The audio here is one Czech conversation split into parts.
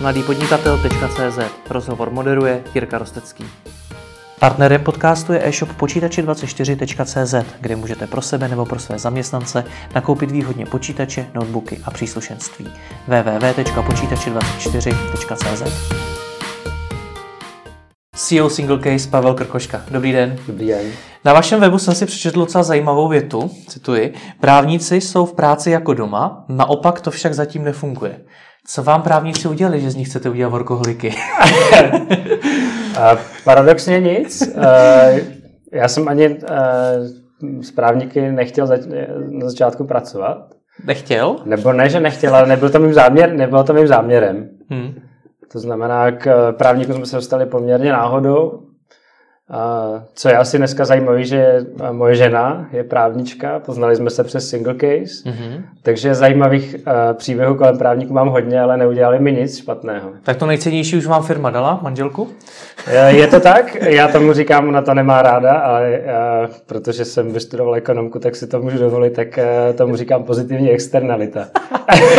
mladýpodnikatel.cz Rozhovor moderuje Jirka Rostecký. Partnerem podcastu je e-shop počítači24.cz, kde můžete pro sebe nebo pro své zaměstnance nakoupit výhodně počítače, notebooky a příslušenství. www.počítači24.cz CEO Single Case Pavel Krkoška. Dobrý den. Dobrý den. Na vašem webu jsem si přečetl docela zajímavou větu, cituji. Právníci jsou v práci jako doma, naopak to však zatím nefunguje. Co vám právníci udělali, že z nich chcete udělat workoholiky? Paradoxně nic. Já jsem ani s právníky nechtěl na začátku pracovat. Nechtěl? Nebo ne, že nechtěl, ale nebyl to mým, záměr, nebylo to mým záměrem. Hmm. To znamená, k právníku jsme se dostali poměrně náhodou. Co je asi dneska zajímavé, že moje žena je právnička, poznali jsme se přes single case, mm-hmm. takže zajímavých příběhů kolem právníků mám hodně, ale neudělali mi nic špatného. Tak to nejcennější už vám firma dala, manželku? Je to tak, já tomu říkám, ona to nemá ráda, ale protože jsem vystudoval ekonomku, tak si to můžu dovolit, tak tomu říkám pozitivní externalita.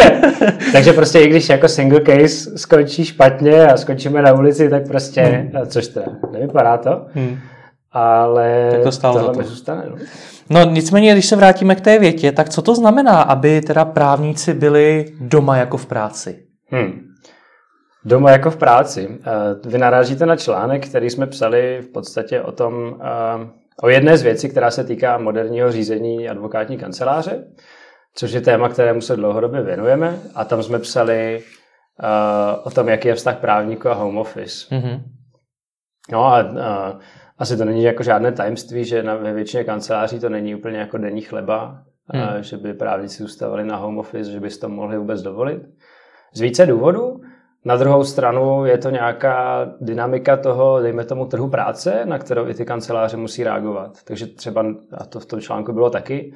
takže prostě i když jako single case skončí špatně a skončíme na ulici, tak prostě, hmm. což teda nevypadá to, Hmm. Ale tak to stálo za to. Zůstane, no. no nicméně, když se vrátíme k té větě, tak co to znamená, aby teda právníci byli doma jako v práci? Hmm. Doma jako v práci. Eh, vy narážíte na článek, který jsme psali v podstatě o tom, eh, o jedné z věcí, která se týká moderního řízení advokátní kanceláře, což je téma, kterému se dlouhodobě věnujeme. A tam jsme psali eh, o tom, jaký je vztah právníku a home office. Mm-hmm. No a, a asi to není jako žádné tajemství, že na, ve většině kanceláří to není úplně jako denní chleba, hmm. a, že by právníci zůstavali na home office, že by to mohli vůbec dovolit. Z více důvodů. Na druhou stranu je to nějaká dynamika toho, dejme tomu, trhu práce, na kterou i ty kanceláře musí reagovat. Takže třeba, a to v tom článku bylo taky,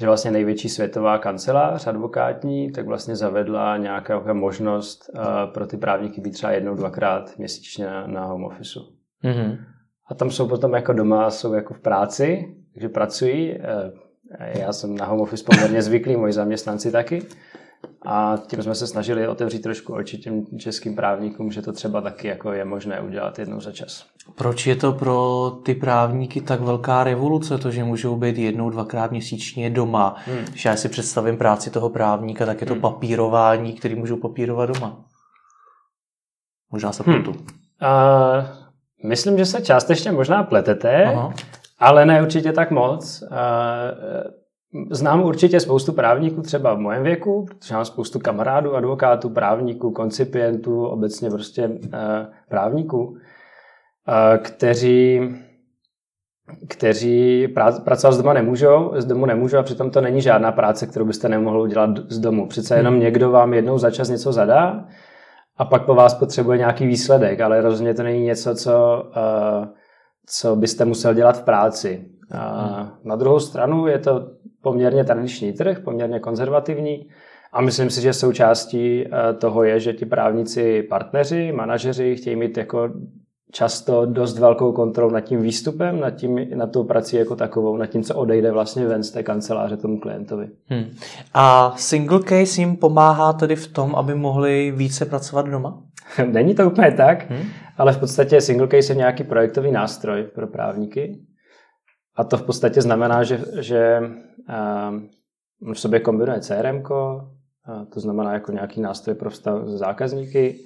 že vlastně největší světová kancelář advokátní, tak vlastně zavedla nějakou možnost pro ty právníky být třeba jednou, dvakrát měsíčně na, na home office. Mm-hmm. A tam jsou potom jako doma, jsou jako v práci, takže pracují. Eh, já jsem na home office poměrně zvyklý, moji zaměstnanci taky. A tím jsme se snažili otevřít trošku oči těm českým právníkům, že to třeba taky jako je možné udělat jednou za čas. Proč je to pro ty právníky tak velká revoluce, to, že můžou být jednou, dvakrát měsíčně doma? Hmm. Když já si představím práci toho právníka, tak je to hmm. papírování, který můžou papírovat doma. Možná se hmm. Uh, Myslím, že se částečně možná pletete, Aha. ale ne určitě tak moc. E, znám určitě spoustu právníků třeba v mém věku, protože mám spoustu kamarádů, advokátů, právníků, koncipientů, obecně prostě e, právníků, e, kteří kteří pracovat z doma nemůžou, z domu nemůžou a přitom to není žádná práce, kterou byste nemohli udělat z domu. Přece jenom hmm. někdo vám jednou za čas něco zadá, a pak po vás potřebuje nějaký výsledek, ale rozhodně to není něco, co, uh, co byste musel dělat v práci. Uh, na druhou stranu je to poměrně tradiční trh, poměrně konzervativní a myslím si, že součástí uh, toho je, že ti právníci, partneři, manažeři chtějí mít jako často dost velkou kontrolu nad tím výstupem, nad, tím, nad tou prací jako takovou, nad tím, co odejde vlastně ven z té kanceláře tomu klientovi. Hmm. A single case jim pomáhá tedy v tom, aby mohli více pracovat doma? Není to úplně tak, hmm. ale v podstatě single case je nějaký projektový nástroj pro právníky. A to v podstatě znamená, že, že uh, v sobě kombinuje CRM, to znamená jako nějaký nástroj pro vztah s zákazníky,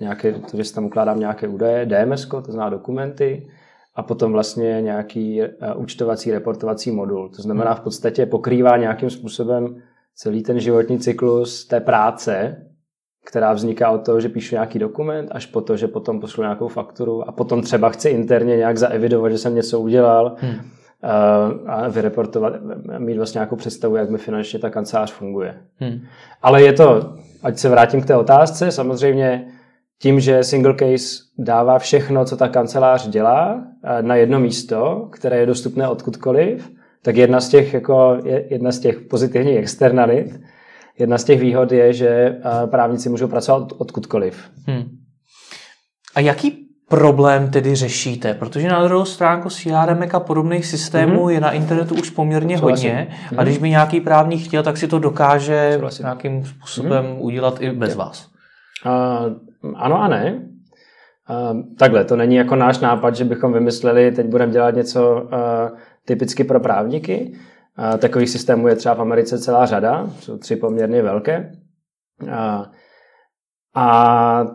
nějaké, to, že si tam ukládám nějaké údaje, DMS, to znamená dokumenty, a potom vlastně nějaký uh, účtovací, reportovací modul. To znamená v podstatě pokrývá nějakým způsobem celý ten životní cyklus té práce, která vzniká od toho, že píšu nějaký dokument, až po to, že potom pošlu nějakou fakturu a potom třeba chci interně nějak zaevidovat, že jsem něco udělal hmm. uh, a vyreportovat, mít vlastně nějakou představu, jak mi finančně ta kancelář funguje. Hmm. Ale je to, ať se vrátím k té otázce, samozřejmě tím, že single case dává všechno, co ta kancelář dělá, eh, na jedno místo, které je dostupné odkudkoliv, tak jedna z těch, jako, jedna z těch pozitivních externalit, jedna z těch výhod je, že eh, právníci můžou pracovat odkudkoliv. Hmm. A jaký problém tedy řešíte? Protože na druhou stránku CRM a podobných systémů mm-hmm. je na internetu už poměrně Souhlasím. hodně mm-hmm. a když by nějaký právník chtěl, tak si to dokáže Souhlasím. nějakým způsobem mm-hmm. udělat i bez vás. Uh, ano a ne. Uh, takhle, to není jako náš nápad, že bychom vymysleli, teď budeme dělat něco uh, typicky pro právníky. Uh, takových systémů je třeba v Americe celá řada, jsou tři poměrně velké. Uh, a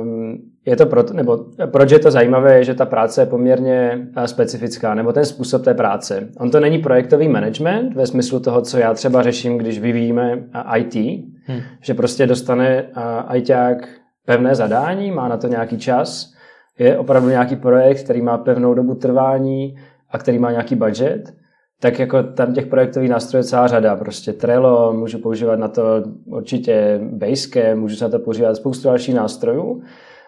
um, je to proto, nebo proč je to zajímavé, je, že ta práce je poměrně specifická, nebo ten způsob té práce. On to není projektový management ve smyslu toho, co já třeba řeším, když vyvíjíme IT, hmm. že prostě dostane ITák pevné zadání, má na to nějaký čas, je opravdu nějaký projekt, který má pevnou dobu trvání a který má nějaký budget, tak jako tam těch projektových nástrojů je celá řada. Prostě Trello, můžu používat na to určitě Basecamp, můžu se na to používat spoustu dalších nástrojů,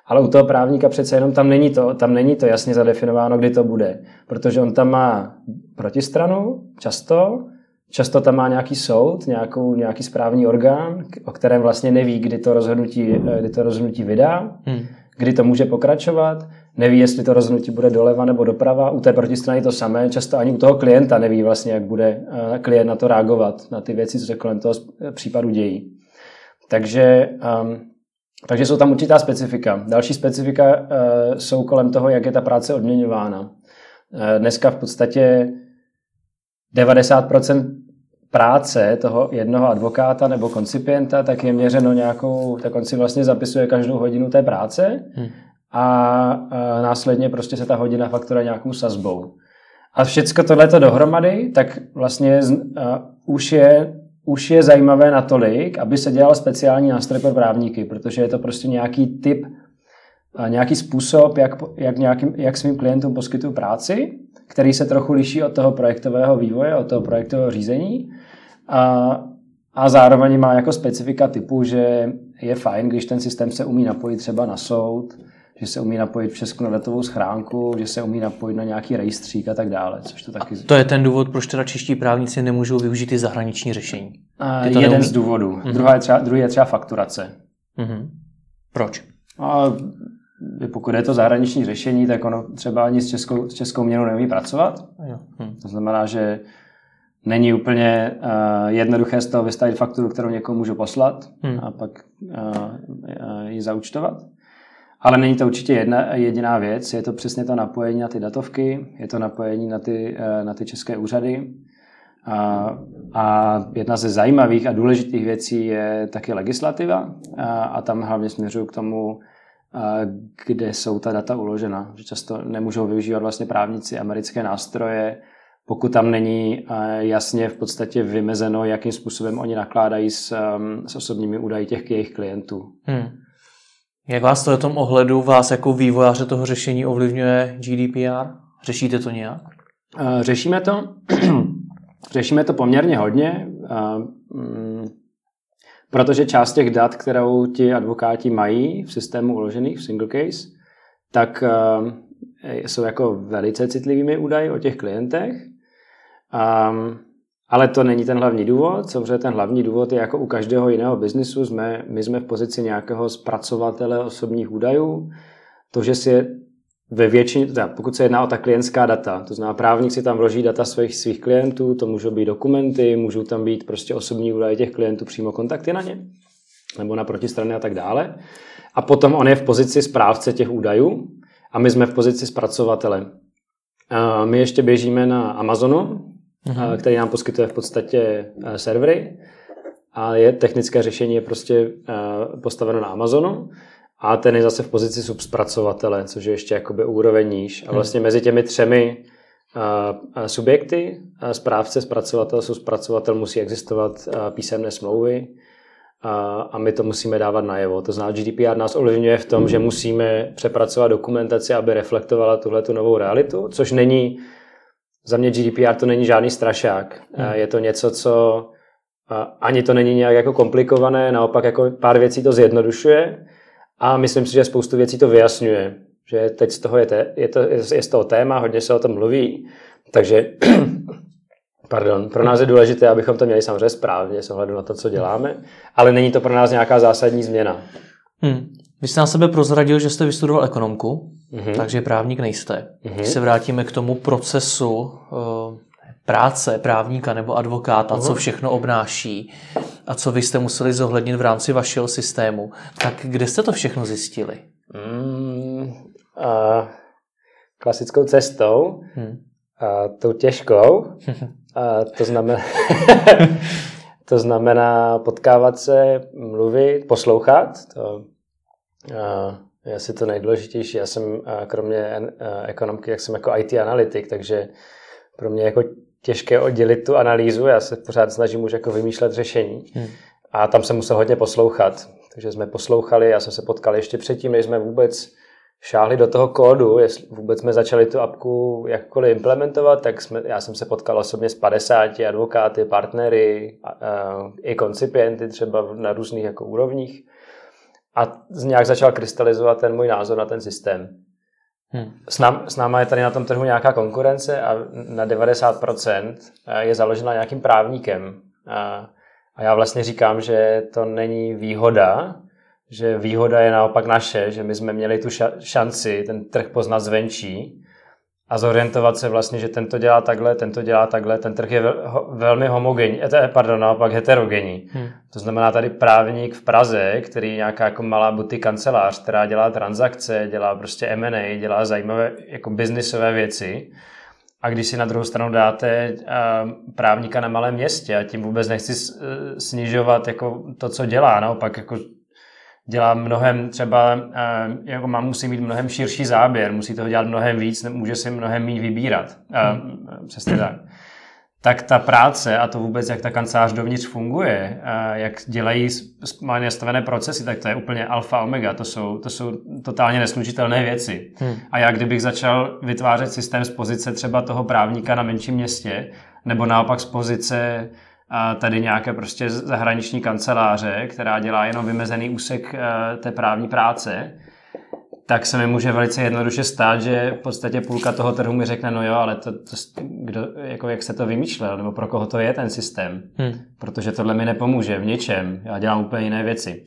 ale u toho právníka přece jenom tam není to, tam není to jasně zadefinováno, kdy to bude. Protože on tam má protistranu, často, často tam má nějaký soud, nějakou, nějaký správní orgán, o kterém vlastně neví, kdy to rozhodnutí, kdy to rozhodnutí vydá, hmm. kdy to může pokračovat, neví, jestli to rozhodnutí bude doleva nebo doprava. U té protistrany to samé, často ani u toho klienta neví vlastně, jak bude eh, klient na to reagovat, na ty věci, co se kolem toho případu dějí. Takže um, takže jsou tam určitá specifika. Další specifika uh, jsou kolem toho, jak je ta práce odměňována. Uh, dneska v podstatě 90% práce toho jednoho advokáta nebo koncipienta, tak je měřeno nějakou, tak on si vlastně zapisuje každou hodinu té práce hmm. a uh, následně prostě se ta hodina faktura nějakou sazbou. A všechno tohleto dohromady, tak vlastně uh, už je už je zajímavé natolik, aby se dělal speciální nástroj pro právníky, protože je to prostě nějaký typ, nějaký způsob, jak, jak, nějakým, jak svým klientům poskytují práci, který se trochu liší od toho projektového vývoje, od toho projektového řízení. A, a zároveň má jako specifika typu, že je fajn, když ten systém se umí napojit třeba na soud, že se umí napojit přes datovou schránku, že se umí napojit na nějaký rejstřík a tak dále, což to taky... To je ten důvod, proč teda čeští právníci nemůžou využít i zahraniční řešení. Uh, jeden neumí... z důvodů. Uh-huh. Druhá je třeba, druhý je třeba fakturace. Uh-huh. Proč? A pokud je to zahraniční řešení, tak ono třeba ani s českou, s českou měnou neumí pracovat. Uh-huh. To znamená, že není úplně uh, jednoduché z toho vystavit fakturu, kterou někomu můžu poslat hmm. a pak uh, uh, ji zaučtovat. Ale není to určitě jedna jediná věc, je to přesně to napojení na ty datovky, je to napojení na ty, eh, na ty české úřady. A, a jedna ze zajímavých a důležitých věcí je taky legislativa a, a tam hlavně směřuju k tomu, kde jsou ta data uložena. Že často nemůžou využívat vlastně právníci americké nástroje, pokud tam není jasně v podstatě vymezeno, jakým způsobem oni nakládají s, s osobními údaji těch jejich klientů. Hmm. Jak vás to v tom ohledu, vás jako vývojáře toho řešení ovlivňuje GDPR? Řešíte to nějak? Eh, řešíme to. Řešíme to poměrně hodně, eh, mm, protože část těch dat, kterou ti advokáti mají v systému uložených v single case, tak eh, jsou jako velice citlivými údaji o těch klientech. Um, ale to není ten hlavní důvod. Samozřejmě ten hlavní důvod je jako u každého jiného biznisu. Jsme, my jsme v pozici nějakého zpracovatele osobních údajů. To, že si ve většině, teda pokud se jedná o ta klientská data, to znamená právník si tam vloží data svých, svých klientů, to můžou být dokumenty, můžou tam být prostě osobní údaje těch klientů, přímo kontakty na ně, nebo na protistrany a tak dále. A potom on je v pozici správce těch údajů a my jsme v pozici zpracovatele. My ještě běžíme na Amazonu, mm-hmm. který nám poskytuje v podstatě servery a je technické řešení je prostě postaveno na Amazonu a ten je zase v pozici subzpracovatele, což je ještě jakoby úroveň níž. A mhm. vlastně mezi těmi třemi subjekty, správce, zpracovatel, subzpracovatel musí existovat písemné smlouvy a my to musíme dávat najevo. To znamená, GDPR nás ovlivňuje v tom, že musíme přepracovat dokumentaci, aby reflektovala tuhle novou realitu, což není za mě GDPR to není žádný strašák. Hmm. Je to něco, co ani to není nějak jako komplikované, naopak jako pár věcí to zjednodušuje a myslím si, že spoustu věcí to vyjasňuje. Že teď z toho je, te, je, to, je z toho téma, hodně se o tom mluví, takže pardon, pro nás je důležité, abychom to měli samozřejmě správně s ohledem na to, co děláme, ale není to pro nás nějaká zásadní změna. Hmm. Vy jste na sebe prozradil, že jste vystudoval ekonomku, mm-hmm. takže právník nejste. Mm-hmm. Když se vrátíme k tomu procesu, eh, práce právníka nebo advokáta, co všechno obnáší a co vy jste museli zohlednit v rámci vašeho systému, tak kde jste to všechno zjistili? Mm, uh, klasickou cestou, hmm. uh, tou těžkou, uh, to znamená... To znamená potkávat se, mluvit, poslouchat. To uh, je asi to nejdůležitější. Já jsem kromě ekonomky, jak jsem jako IT analytik, takže pro mě jako těžké oddělit tu analýzu. Já se pořád snažím už jako vymýšlet řešení. Hmm. A tam jsem musel hodně poslouchat. Takže jsme poslouchali, já jsem se potkal ještě předtím, než jsme vůbec šáhli do toho kódu, jestli vůbec jsme začali tu apku jakkoliv implementovat, tak jsme, já jsem se potkal osobně s 50 advokáty, partnery, a, a, i koncipienty třeba na různých jako úrovních a nějak začal krystalizovat ten můj názor na ten systém. Hmm. S, nám, s náma je tady na tom trhu nějaká konkurence a na 90% je založena nějakým právníkem. A, a já vlastně říkám, že to není výhoda, že výhoda je naopak naše, že my jsme měli tu šanci ten trh poznat zvenčí a zorientovat se vlastně, že tento dělá takhle, tento dělá takhle, ten trh je velmi homogenní, eh, pardon, naopak heterogenní. Hmm. To znamená tady právník v Praze, který je nějaká jako malá buty kancelář, která dělá transakce, dělá prostě M&A, dělá zajímavé jako biznisové věci. A když si na druhou stranu dáte eh, právníka na malém městě, a tím vůbec nechci eh, snižovat jako to, co dělá, naopak jako dělá mnohem třeba, eh, jako má, musí mít mnohem širší záběr, musí toho dělat mnohem víc, může si mnohem méně vybírat. Hmm. Přesně tak. Tak ta práce a to vůbec, jak ta kancelář dovnitř funguje, jak dělají má nastavené procesy, tak to je úplně alfa omega. To jsou, to jsou totálně neslučitelné věci. Hmm. A já kdybych začal vytvářet systém z pozice třeba toho právníka na menším městě, nebo naopak z pozice tady nějaké prostě zahraniční kanceláře, která dělá jenom vymezený úsek eh, té právní práce, tak se mi může velice jednoduše stát, že v podstatě půlka toho trhu mi řekne, no jo, ale to, to kdo, jako jak se to vymýšlel, nebo pro koho to je ten systém, hmm. protože tohle mi nepomůže v ničem, já dělám úplně jiné věci.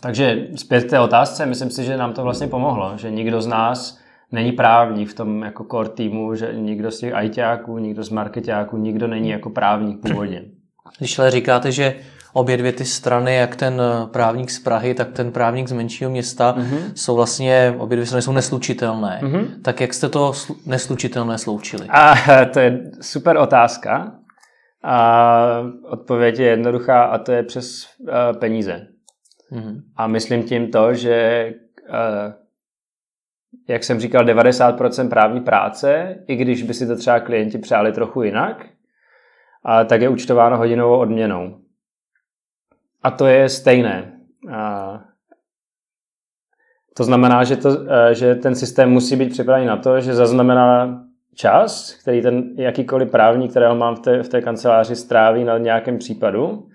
Takže zpět k té otázce, myslím si, že nám to vlastně pomohlo, že nikdo z nás není právník v tom jako core týmu, že nikdo z těch ITáků, nikdo z marketáků, nikdo není jako právník původně. Když ale říkáte, že obě dvě ty strany, jak ten právník z Prahy, tak ten právník z menšího města, mm-hmm. jsou vlastně, obě dvě strany jsou neslučitelné. Mm-hmm. Tak jak jste to neslučitelné sloučili? A to je super otázka. A odpověď je jednoduchá a to je přes uh, peníze. Mm-hmm. A myslím tím to, že uh, jak jsem říkal, 90% právní práce, i když by si to třeba klienti přáli trochu jinak, a tak je účtováno hodinovou odměnou. A to je stejné. A to znamená, že, to, že ten systém musí být připravený na to, že zaznamená čas, který ten jakýkoliv právník, kterého mám v té, v té kanceláři, stráví na nějakém případu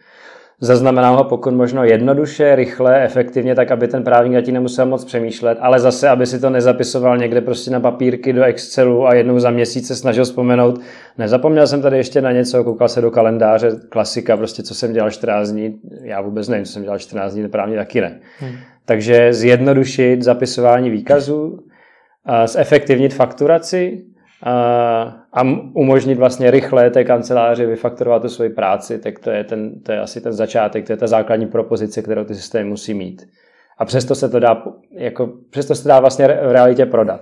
zaznamenám ho pokud možno jednoduše, rychle, efektivně, tak aby ten právník na tím nemusel moc přemýšlet, ale zase, aby si to nezapisoval někde prostě na papírky do Excelu a jednou za měsíc se snažil vzpomenout, nezapomněl jsem tady ještě na něco, koukal se do kalendáře, klasika, prostě co jsem dělal 14 dní, já vůbec nevím, co jsem dělal 14 dní, právně taky ne. Hmm. Takže zjednodušit zapisování výkazů, zefektivnit fakturaci, a umožnit vlastně rychle té kanceláři vyfaktorovat tu svoji práci, tak to je, ten, to je asi ten začátek, to je ta základní propozice, kterou ty systémy musí mít. A přesto se to dá, jako, přesto se dá vlastně v realitě prodat.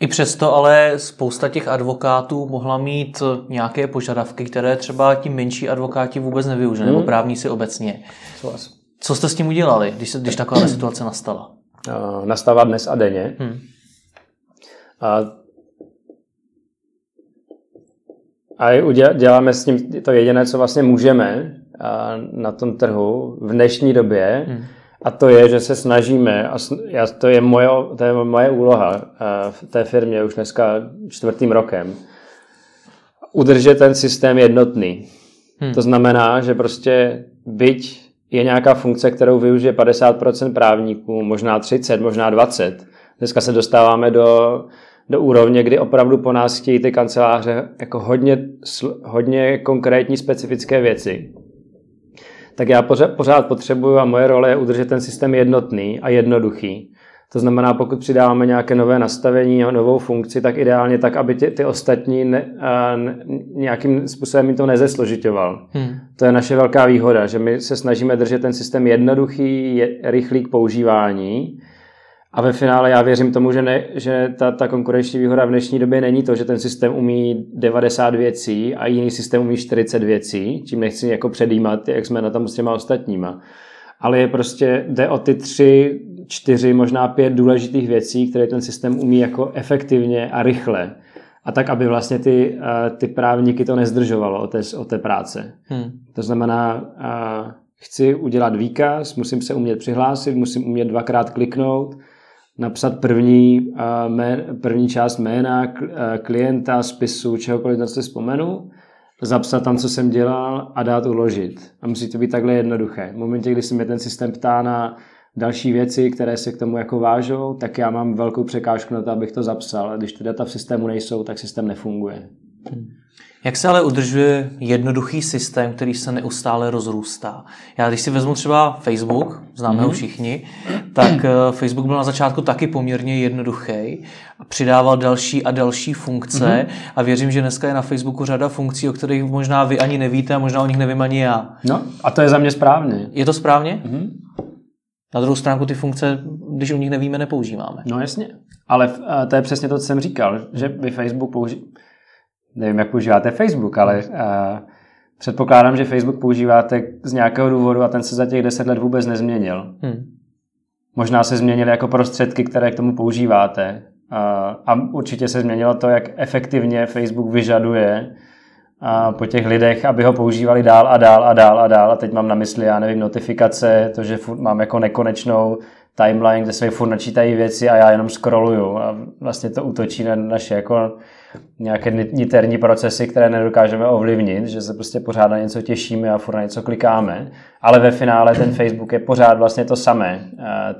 I přesto ale spousta těch advokátů mohla mít nějaké požadavky, které třeba ti menší advokáti vůbec nevyužili, hmm. nebo právníci obecně. Co jste s tím udělali, když, se, když taková situace nastala? Uh, nastává dnes a denně. Hmm. A a děláme s tím to jediné, co vlastně můžeme na tom trhu v dnešní době. Hmm. A to je, že se snažíme, a já, to, je moje, to je moje úloha v té firmě už dneska čtvrtým rokem, udržet ten systém jednotný. Hmm. To znamená, že prostě byť je nějaká funkce, kterou využije 50% právníků, možná 30, možná 20. Dneska se dostáváme do do úrovně, kdy opravdu po nás chtějí ty kanceláře jako hodně, hodně konkrétní specifické věci. Tak já pořád, pořád potřebuju a moje role je udržet ten systém jednotný a jednoduchý. To znamená, pokud přidáváme nějaké nové nastavení, novou funkci, tak ideálně tak, aby ty, ty ostatní ne, ne, nějakým způsobem to nezesložitoval. Hmm. To je naše velká výhoda, že my se snažíme držet ten systém jednoduchý, je, rychlý k používání, a ve finále já věřím tomu, že, ne, že ta, ta konkurenční výhoda v dnešní době není to, že ten systém umí 90 věcí a jiný systém umí 40 věcí, čím nechci jako předjímat, jak jsme na tom s těma ostatníma. Ale je prostě, jde o ty tři, čtyři, možná pět důležitých věcí, které ten systém umí jako efektivně a rychle. A tak, aby vlastně ty, eh, ty právníky to nezdržovalo o té, o té práce. Hmm. To znamená, eh, chci udělat výkaz, musím se umět přihlásit, musím umět dvakrát kliknout, napsat první, první část jména klienta, spisu, čehokoliv, na co si vzpomenu, zapsat tam, co jsem dělal a dát uložit. A musí to být takhle jednoduché. V momentě, kdy se mě ten systém ptá na další věci, které se k tomu jako vážou, tak já mám velkou překážku na to, abych to zapsal. A když ty data v systému nejsou, tak systém nefunguje. Hmm. Jak se ale udržuje jednoduchý systém, který se neustále rozrůstá? Já když si vezmu třeba Facebook, známe mm-hmm. ho mhm. všichni, tak eh, Facebook byl na začátku taky poměrně jednoduchý a přidával další a další funkce mm-hmm. a věřím, že dneska je na Facebooku řada funkcí, o kterých možná vy ani nevíte a možná o nich nevím ani já. No a to je za mě správně. Je to správně? Mm-hmm. Na druhou stránku ty funkce, když o nich nevíme, nepoužíváme. No jasně, ale eh, to je přesně to, co jsem říkal, že vy Facebook používáte nevím, jak používáte Facebook, ale uh, předpokládám, že Facebook používáte z nějakého důvodu a ten se za těch deset let vůbec nezměnil. Hmm. Možná se změnily jako prostředky, které k tomu používáte. Uh, a určitě se změnilo to, jak efektivně Facebook vyžaduje uh, po těch lidech, aby ho používali dál a dál a dál a dál. A teď mám na mysli, já nevím, notifikace, to, že mám jako nekonečnou timeline, kde se furt načítají věci a já jenom scrolluju a vlastně to útočí na naše jako nějaké niterní procesy, které nedokážeme ovlivnit, že se prostě pořád na něco těšíme a furt na něco klikáme, ale ve finále ten Facebook je pořád vlastně to samé.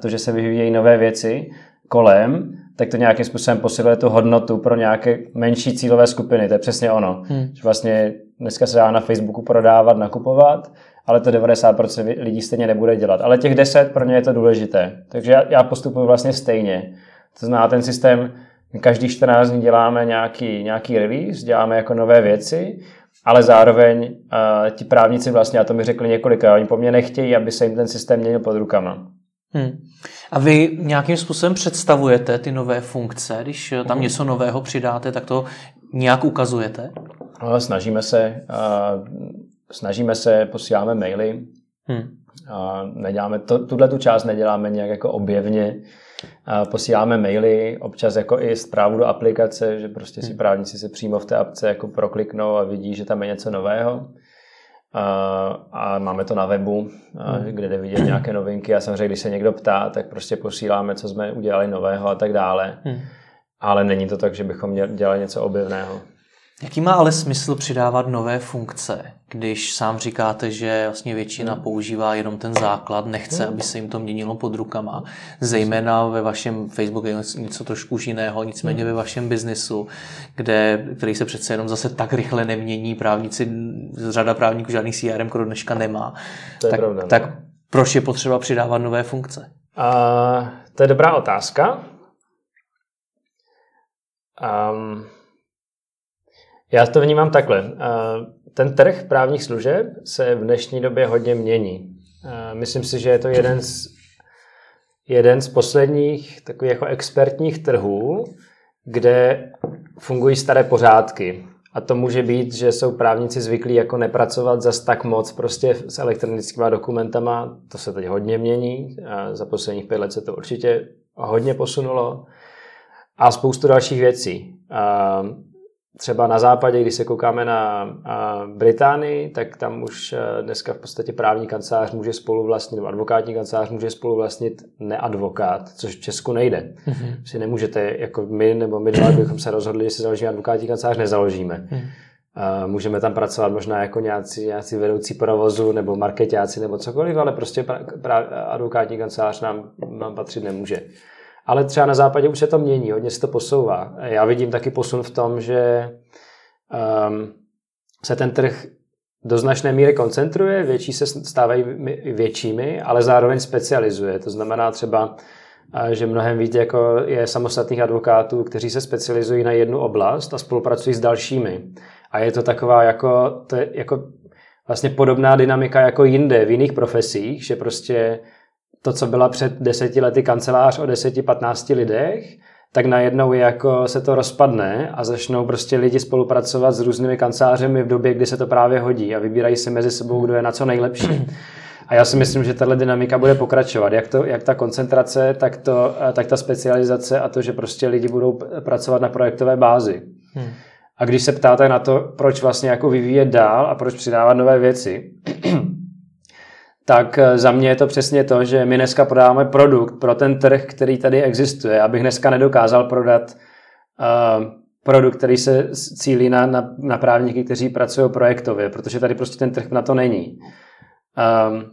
To, že se vyvíjejí nové věci kolem, tak to nějakým způsobem posiluje tu hodnotu pro nějaké menší cílové skupiny. To je přesně ono. Hmm. Že vlastně dneska se dá na Facebooku prodávat, nakupovat, ale to 90% lidí stejně nebude dělat. Ale těch 10 pro ně je to důležité. Takže já, já postupuji vlastně stejně. To znamená, ten systém Každý 14 dní děláme nějaký, nějaký release, děláme jako nové věci, ale zároveň uh, ti právníci vlastně, a to mi řekli několikrát, oni po mně nechtějí, aby se jim ten systém měnil pod rukama. Hmm. A vy nějakým způsobem představujete ty nové funkce, když tam hmm. něco nového přidáte, tak to nějak ukazujete? No, snažíme se, uh, snažíme se, posíláme maily, hmm. uh, neděláme, to, tuhle tu část neděláme nějak jako objevně, Posíláme maily, občas jako i zprávu do aplikace, že prostě si hmm. právníci se přímo v té apce jako prokliknou a vidí, že tam je něco nového. A, a máme to na webu, a, hmm. kde jde vidět nějaké novinky a samozřejmě, když se někdo ptá, tak prostě posíláme, co jsme udělali nového a tak dále. Hmm. Ale není to tak, že bychom dělali něco objevného. Jaký má ale smysl přidávat nové funkce, když sám říkáte, že vlastně většina hmm. používá jenom ten základ, nechce, hmm. aby se jim to měnilo pod rukama. Zejména ve vašem Facebooku je něco trošku jiného, nicméně hmm. ve vašem biznesu, kde, který se přece jenom zase tak rychle nemění, právníci, řada právníků žádný CRM do dneška nemá. To je tak, pravda. Tak no. proč je potřeba přidávat nové funkce? Uh, to je dobrá otázka. Um, já to vnímám takhle. Ten trh právních služeb se v dnešní době hodně mění. Myslím si, že je to jeden z, jeden z posledních takových jako expertních trhů, kde fungují staré pořádky. A to může být, že jsou právníci zvyklí jako nepracovat zas tak moc prostě s elektronickými dokumentama. To se teď hodně mění. Za posledních pět let se to určitě hodně posunulo. A spoustu dalších věcí třeba na západě, když se koukáme na Británii, tak tam už e, dneska v podstatě právní kancelář může spoluvlastnit, nebo advokátní kancelář může spoluvlastnit neadvokát, což v Česku nejde. Mm-hmm. Si nemůžete, jako my nebo my dva bychom se rozhodli, že si založíme advokátní kancelář, nezaložíme. Mm-hmm. Můžeme tam pracovat možná jako nějací, nějací vedoucí provozu nebo marketáci nebo cokoliv, ale prostě pra, pra, advokátní kancelář nám, nám patřit nemůže. Ale třeba na západě už se to mění, hodně se to posouvá. Já vidím taky posun v tom, že um, se ten trh do značné míry koncentruje, větší se stávají většími, ale zároveň specializuje. To znamená třeba a že mnohem víc jako je samostatných advokátů, kteří se specializují na jednu oblast a spolupracují s dalšími. A je to taková jako, to je jako vlastně podobná dynamika jako jinde v jiných profesích, že prostě to, co byla před deseti lety kancelář o deseti, patnácti lidech, tak najednou jako se to rozpadne a začnou prostě lidi spolupracovat s různými kancelářemi v době, kdy se to právě hodí a vybírají si mezi sebou, kdo je na co nejlepší. A já si myslím, že tahle dynamika bude pokračovat. Jak, to, jak ta koncentrace, tak, to, tak ta specializace a to, že prostě lidi budou pracovat na projektové bázi. Hmm. A když se ptáte na to, proč vlastně jako vyvíjet dál a proč přidávat nové věci, tak za mě je to přesně to, že my dneska prodáváme produkt pro ten trh, který tady existuje. Abych dneska nedokázal prodat uh, produkt, který se cílí na, na, na právníky, kteří pracují projektově, protože tady prostě ten trh na to není. Um,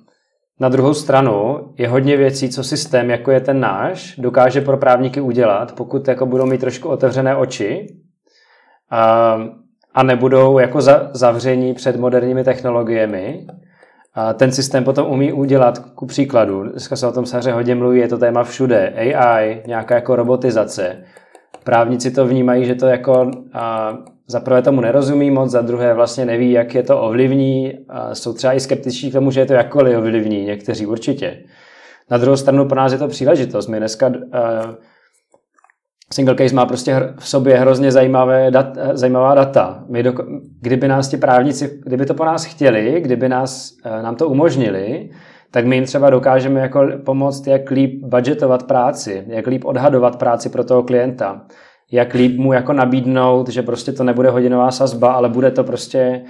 na druhou stranu je hodně věcí, co systém, jako je ten náš, dokáže pro právníky udělat, pokud jako budou mít trošku otevřené oči a, a nebudou jako za, zavření před moderními technologiemi. A ten systém potom umí udělat, ku příkladu, dneska se o tom samozřejmě hodně mluví, je to téma všude, AI, nějaká jako robotizace. Právníci to vnímají, že to jako a, za prvé tomu nerozumí moc, za druhé vlastně neví, jak je to ovlivní. A jsou třeba i skeptiční k tomu, že je to jakkoliv ovlivní, někteří určitě. Na druhou stranu pro nás je to příležitost. My dneska uh, Single case má prostě v sobě hrozně zajímavé dat, zajímavá data. My do, kdyby nás ti právníci, kdyby to po nás chtěli, kdyby nás, nám to umožnili, tak my jim třeba dokážeme jako pomoct, jak líp budgetovat práci, jak líp odhadovat práci pro toho klienta, jak líp mu jako nabídnout, že prostě to nebude hodinová sazba, ale bude to prostě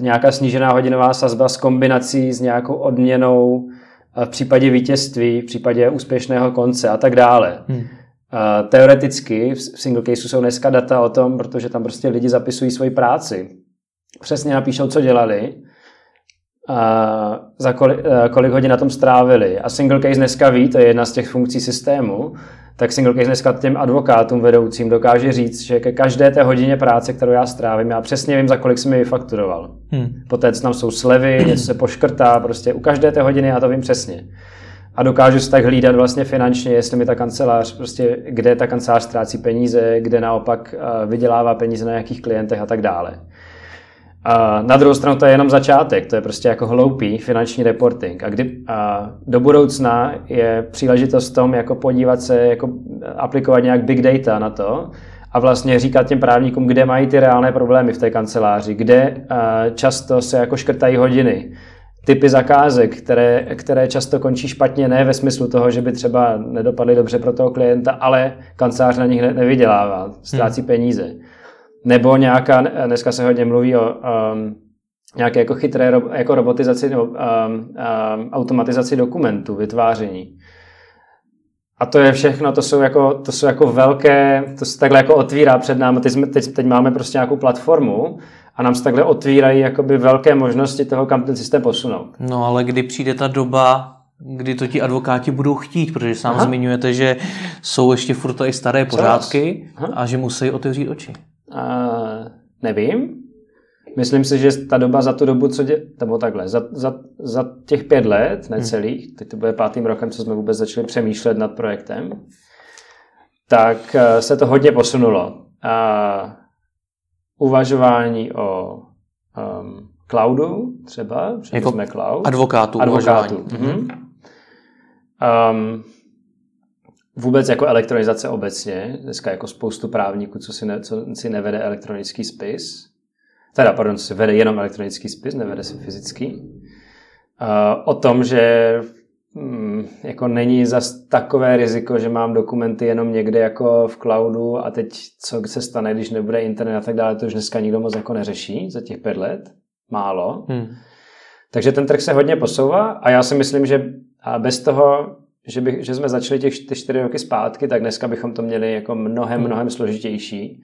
nějaká snížená hodinová sazba s kombinací s nějakou odměnou v případě vítězství, v případě úspěšného konce a tak dále. Hmm. Teoreticky v single caseu jsou dneska data o tom, protože tam prostě lidi zapisují svoji práci. Přesně napíšou, co dělali, a za kolik, kolik hodin na tom strávili. A single case dneska ví, to je jedna z těch funkcí systému, tak single case dneska těm advokátům vedoucím dokáže říct, že ke každé té hodině práce, kterou já strávím, já přesně vím, za kolik jsem mi vyfakturoval. Hmm. Poté, co tam jsou slevy, něco se poškrtá, prostě u každé té hodiny já to vím přesně a dokážu si tak hlídat vlastně finančně, jestli mi ta kancelář, prostě kde ta kancelář ztrácí peníze, kde naopak eh, vydělává peníze na nějakých klientech a tak dále. A na druhou stranu to je jenom začátek, to je prostě jako hloupý finanční reporting. A, kdy, a do budoucna je příležitost v tom, jako podívat se, jako aplikovat nějak big data na to a vlastně říkat těm právníkům, kde mají ty reálné problémy v té kanceláři, kde často se jako škrtají hodiny, typy zakázek, které, které často končí špatně, ne ve smyslu toho, že by třeba nedopadly dobře pro toho klienta, ale kancelář na nich nevydělává, ztrácí hmm. peníze. Nebo nějaká, dneska se hodně mluví o um, nějaké jako chytré jako robotizaci nebo um, um, automatizaci dokumentů, vytváření. A to je všechno, to jsou jako, to jsou jako velké, to se takhle jako otvírá před námi. Teď, jsme, teď, teď máme prostě nějakou platformu a nám se takhle otvírají jakoby velké možnosti toho, kam ten systém posunout. No ale kdy přijde ta doba, kdy to ti advokáti budou chtít, protože sám Aha. zmiňujete, že jsou ještě furt i staré pořádky a že musí otevřít oči. Uh, nevím. Myslím si, že ta doba za tu dobu, co dě, nebo takhle, za, za, za těch pět let, necelých, hmm. teď to bude pátým rokem, co jsme vůbec začali přemýšlet nad projektem, tak uh, se to hodně posunulo. Uh, uvažování o um, cloudu třeba, jako jsme cloud. Advokátů. Advokátů. Mm-hmm. Um, vůbec jako elektronizace obecně, dneska jako spoustu právníků, co si, ne, co si nevede elektronický spis, teda, pardon, co si vede jenom elektronický spis, nevede si fyzický, uh, o tom, že Hmm, jako není zas takové riziko, že mám dokumenty jenom někde jako v cloudu a teď co se stane, když nebude internet a tak dále, to už dneska nikdo moc jako neřeší za těch pět let. Málo. Hmm. Takže ten trh se hodně posouvá a já si myslím, že bez toho, že, by, že jsme začali těch ty čtyři roky zpátky, tak dneska bychom to měli jako mnohem, hmm. mnohem složitější.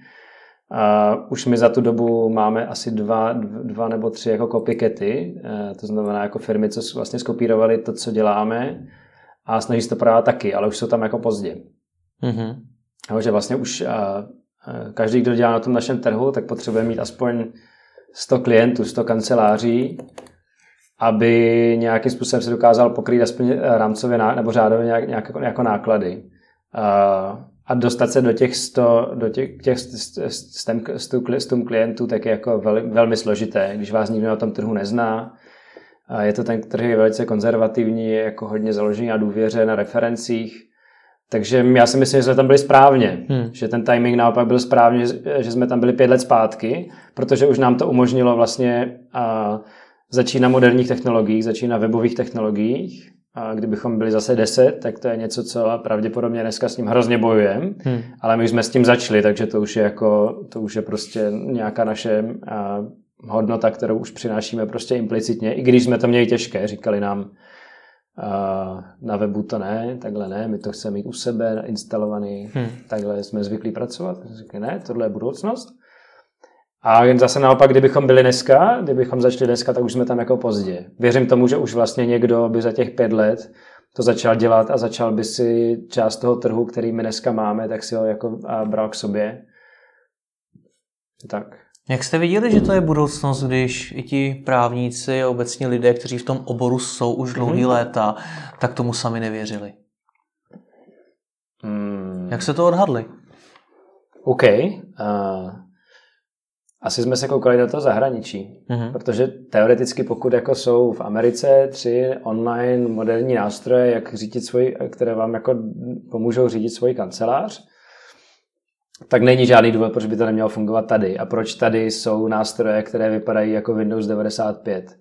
Uh, už my za tu dobu máme asi dva, dva nebo tři jako copycaty, uh, to znamená jako firmy, co vlastně skopírovali to, co děláme a snaží se to prodávat taky, ale už jsou tam jako pozdě. Mm-hmm. že vlastně už uh, každý, kdo dělá na tom našem trhu, tak potřebuje mít aspoň 100 klientů, 100 kanceláří aby nějakým způsobem se dokázal pokrýt aspoň rámcově nebo řádově nějak, nějak jako, jako náklady. Uh, a dostat se do těch 100, do těch, těch 100 klientů, tak je jako vel, velmi složité, když vás nikdo na tom trhu nezná. A je to ten trh je velice konzervativní, je jako hodně založený na důvěře, na referencích. Takže já si myslím, že jsme tam byli správně, hmm. že ten timing naopak byl správně, že jsme tam byli pět let zpátky, protože už nám to umožnilo vlastně a, začít na moderních technologiích, začít na webových technologiích a kdybychom byli zase 10, tak to je něco, co pravděpodobně dneska s ním hrozně bojujeme, hmm. ale my jsme s tím začali, takže to už je jako, to už je prostě nějaká naše a, hodnota, kterou už přinášíme prostě implicitně, i když jsme to měli těžké, říkali nám, a, na webu to ne, takhle ne, my to chceme mít u sebe instalovaný, hmm. takhle jsme zvyklí pracovat. Říkali, ne, tohle je budoucnost. A zase naopak, kdybychom byli dneska, kdybychom začali dneska, tak už jsme tam jako pozdě. Věřím tomu, že už vlastně někdo by za těch pět let to začal dělat a začal by si část toho trhu, který my dneska máme, tak si ho jako bral k sobě. Tak. Jak jste viděli, že to je budoucnost, když i ti právníci a obecně lidé, kteří v tom oboru jsou už dlouhý mm-hmm. léta, tak tomu sami nevěřili? Mm. Jak se to odhadli? OK. Uh, asi jsme se koukali do toho zahraničí, mm-hmm. protože teoreticky pokud jako jsou v Americe tři online moderní nástroje, jak řídit svůj, které vám jako pomůžou řídit svůj kancelář, tak není žádný důvod, proč by to nemělo fungovat tady. A proč tady jsou nástroje, které vypadají jako Windows 95.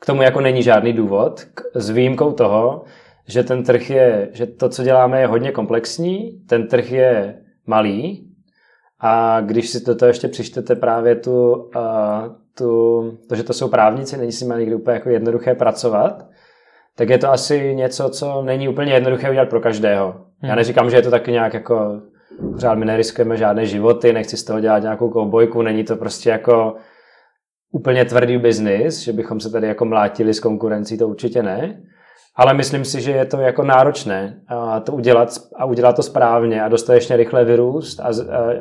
K tomu jako není žádný důvod, s výjimkou toho, že ten trh je, že to, co děláme, je hodně komplexní, ten trh je malý, a když si toto ještě přičtete právě tu, uh, tu, to, že to jsou právníci, není si má někdy úplně jako jednoduché pracovat, tak je to asi něco, co není úplně jednoduché udělat pro každého. Hmm. Já neříkám, že je to taky nějak jako, pořád my neriskujeme žádné životy, nechci z toho dělat nějakou koubojku, není to prostě jako úplně tvrdý biznis, že bychom se tady jako mlátili s konkurencí, to určitě ne. Ale myslím si, že je to jako náročné a to udělat a udělat to správně a dostatečně rychle vyrůst a,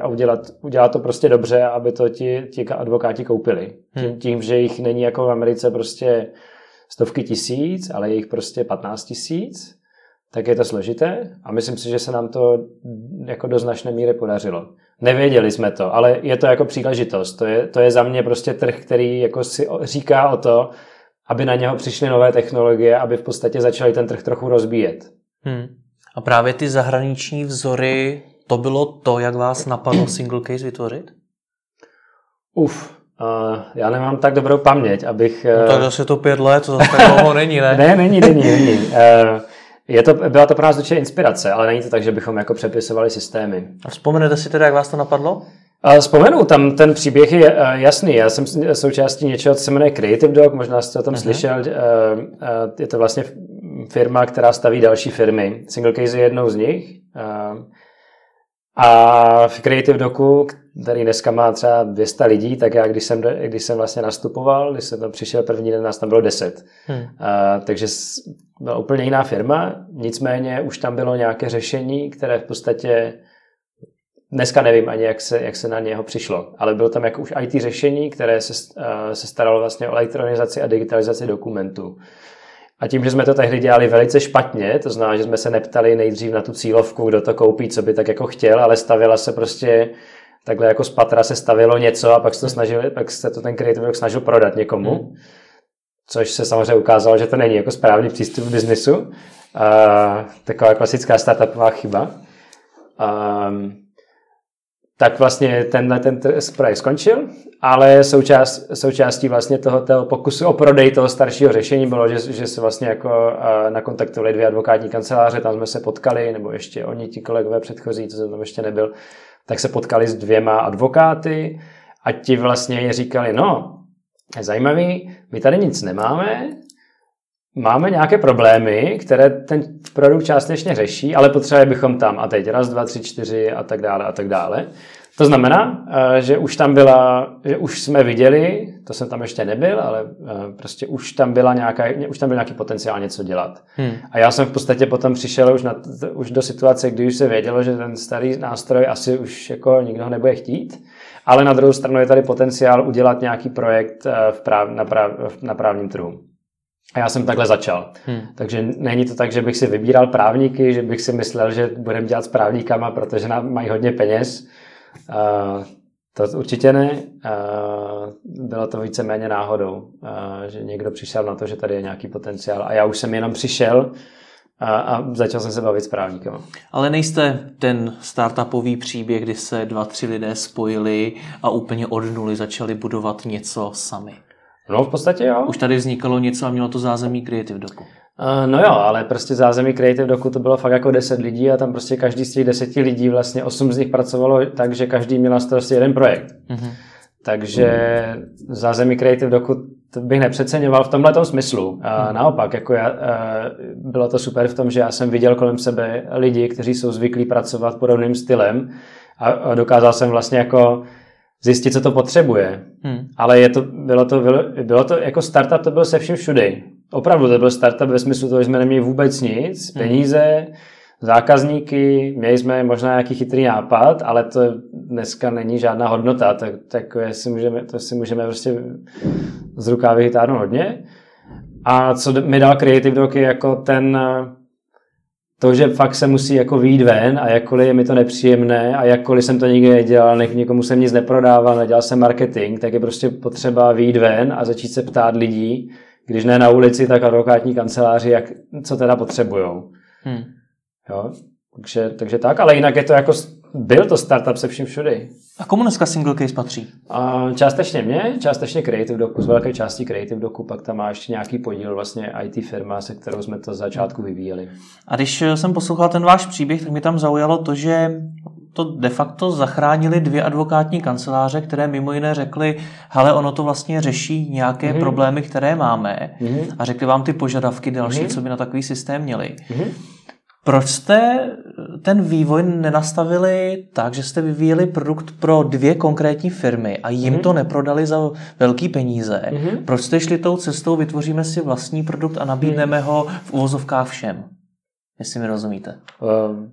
a udělat, udělat to prostě dobře, aby to ti, ti advokáti koupili. Tím, hmm. tím, že jich není jako v Americe prostě stovky tisíc, ale je jich prostě 15 tisíc, tak je to složité a myslím si, že se nám to jako do značné míry podařilo. Nevěděli jsme to, ale je to jako příležitost. To je, to je za mě prostě trh, který jako si říká o to, aby na něho přišly nové technologie, aby v podstatě začali ten trh trochu rozbíjet. Hmm. A právě ty zahraniční vzory, to bylo to, jak vás napadlo single case vytvořit? Uf, uh, já nemám tak dobrou paměť, abych... Uh... No tak zase to pět let, to zase tak dlouho není, ne? ne, není, není, není. Uh, je to, byla to pro nás určitě inspirace, ale není to tak, že bychom jako přepisovali systémy. A vzpomenete si teda, jak vás to napadlo? Vzpomenu, tam ten příběh je eh, jasný. Já jsem součástí něčeho, co se jmenuje Creative Dog, možná jste o tom uh-huh. slyšel. Eh, eh, je to vlastně firma, která staví další firmy. Single Case je jednou z nich. A v Creative Doku, který dneska má třeba 200 lidí, tak já, když jsem, když jsem vlastně nastupoval, když jsem tam přišel první den, nás tam bylo 10. Hmm. A, takže byla úplně jiná firma, nicméně už tam bylo nějaké řešení, které v podstatě Dneska nevím ani, jak se, jak se na něho přišlo, ale bylo tam jako už IT řešení, které se, uh, se staralo vlastně o elektronizaci a digitalizaci dokumentů. A tím, že jsme to tehdy dělali velice špatně, to znamená, že jsme se neptali nejdřív na tu cílovku, kdo to koupí, co by tak jako chtěl, ale stavila se prostě takhle jako z patra se stavilo něco a pak se to snažili, pak se to ten creative snažil prodat někomu. Hmm. Což se samozřejmě ukázalo, že to není jako správný přístup k biznisu. Uh, taková klasická startupová chyba. Um, tak vlastně tenhle ten projekt skončil, ale součást, součástí vlastně toho, toho pokusu o prodej toho staršího řešení bylo, že, že se vlastně jako nakontaktovali dvě advokátní kanceláře, tam jsme se potkali, nebo ještě oni, ti kolegové předchozí, co jsem tam ještě nebyl, tak se potkali s dvěma advokáty a ti vlastně říkali, no, je zajímavý, my tady nic nemáme, máme nějaké problémy, které ten produkt částečně řeší, ale potřebovali bychom tam a teď raz, dva, tři, čtyři a tak dále a tak dále. To znamená, eh, že už tam byla, že už jsme viděli, to jsem tam ještě nebyl, ale eh, prostě už tam byla nějaká, už tam byl nějaký potenciál něco dělat. Hmm. A já jsem v podstatě potom přišel už, na, už do situace, kdy už se vědělo, že ten starý nástroj asi už jako nikdo nebude chtít, ale na druhou stranu je tady potenciál udělat nějaký projekt eh, v práv, na, práv, na právním trhu. A já jsem takhle začal. Hmm. Takže není to tak, že bych si vybíral právníky, že bych si myslel, že budeme dělat s právníkama, protože nám mají hodně peněz. Uh, to určitě ne. Uh, bylo to víceméně náhodou, uh, že někdo přišel na to, že tady je nějaký potenciál. A já už jsem jenom přišel a, a začal jsem se bavit s právníkem. Ale nejste ten startupový příběh, kdy se dva, tři lidé spojili a úplně od nuly začali budovat něco sami. No v podstatě jo. Už tady vznikalo něco a mělo to zázemí Creative Doku. Uh, no jo, ale prostě zázemí Creative Doku to bylo fakt jako 10 lidí a tam prostě každý z těch deseti lidí, vlastně osm z nich pracovalo tak, že každý měl na starosti jeden projekt. Uh-huh. Takže zázemí Creative Doku bych nepřeceňoval v tomhle smyslu. A hmm. naopak, jako já, bylo to super v tom, že já jsem viděl kolem sebe lidi, kteří jsou zvyklí pracovat podobným stylem a dokázal jsem vlastně jako zjistit, co to potřebuje. Hmm. Ale je to, bylo, to, bylo, bylo to jako startup, to byl se vším všudy. Opravdu to byl startup ve smyslu toho, že jsme neměli vůbec nic, hmm. peníze, zákazníky, měli jsme možná nějaký chytrý nápad, ale to dneska není žádná hodnota, tak, tak si můžeme, to si můžeme prostě z rukávy vytáhnout hodně. A co mi dal Creative Doc je jako ten, to, že fakt se musí jako výjít ven a jakkoliv je mi to nepříjemné a jakkoliv jsem to nikdy nedělal, nech někomu jsem nic neprodával, nedělal jsem marketing, tak je prostě potřeba výjít ven a začít se ptát lidí, když ne na ulici, tak advokátní kanceláři, jak, co teda potřebujou. Hmm. Jo? Takže, takže tak, ale jinak je to jako, byl to startup se vším všudy. A komu dneska Single Case patří? A částečně mě, částečně Creative Doku, z velké části Creative Doku, pak tam má ještě nějaký podíl vlastně IT firma, se kterou jsme to z začátku vyvíjeli. A když jsem poslouchal ten váš příběh, tak mi tam zaujalo to, že to de facto zachránili dvě advokátní kanceláře, které mimo jiné řekly, hele, ono to vlastně řeší nějaké mm-hmm. problémy, které máme mm-hmm. a řekli vám ty požadavky další, mm-hmm. co by na takový systém měli. Mm-hmm. Proč jste ten vývoj nenastavili tak, že jste vyvíjeli produkt pro dvě konkrétní firmy a jim mm-hmm. to neprodali za velký peníze? Mm-hmm. Proč jste šli tou cestou, vytvoříme si vlastní produkt a nabídneme mm-hmm. ho v uvozovkách všem? Jestli mi rozumíte. Um,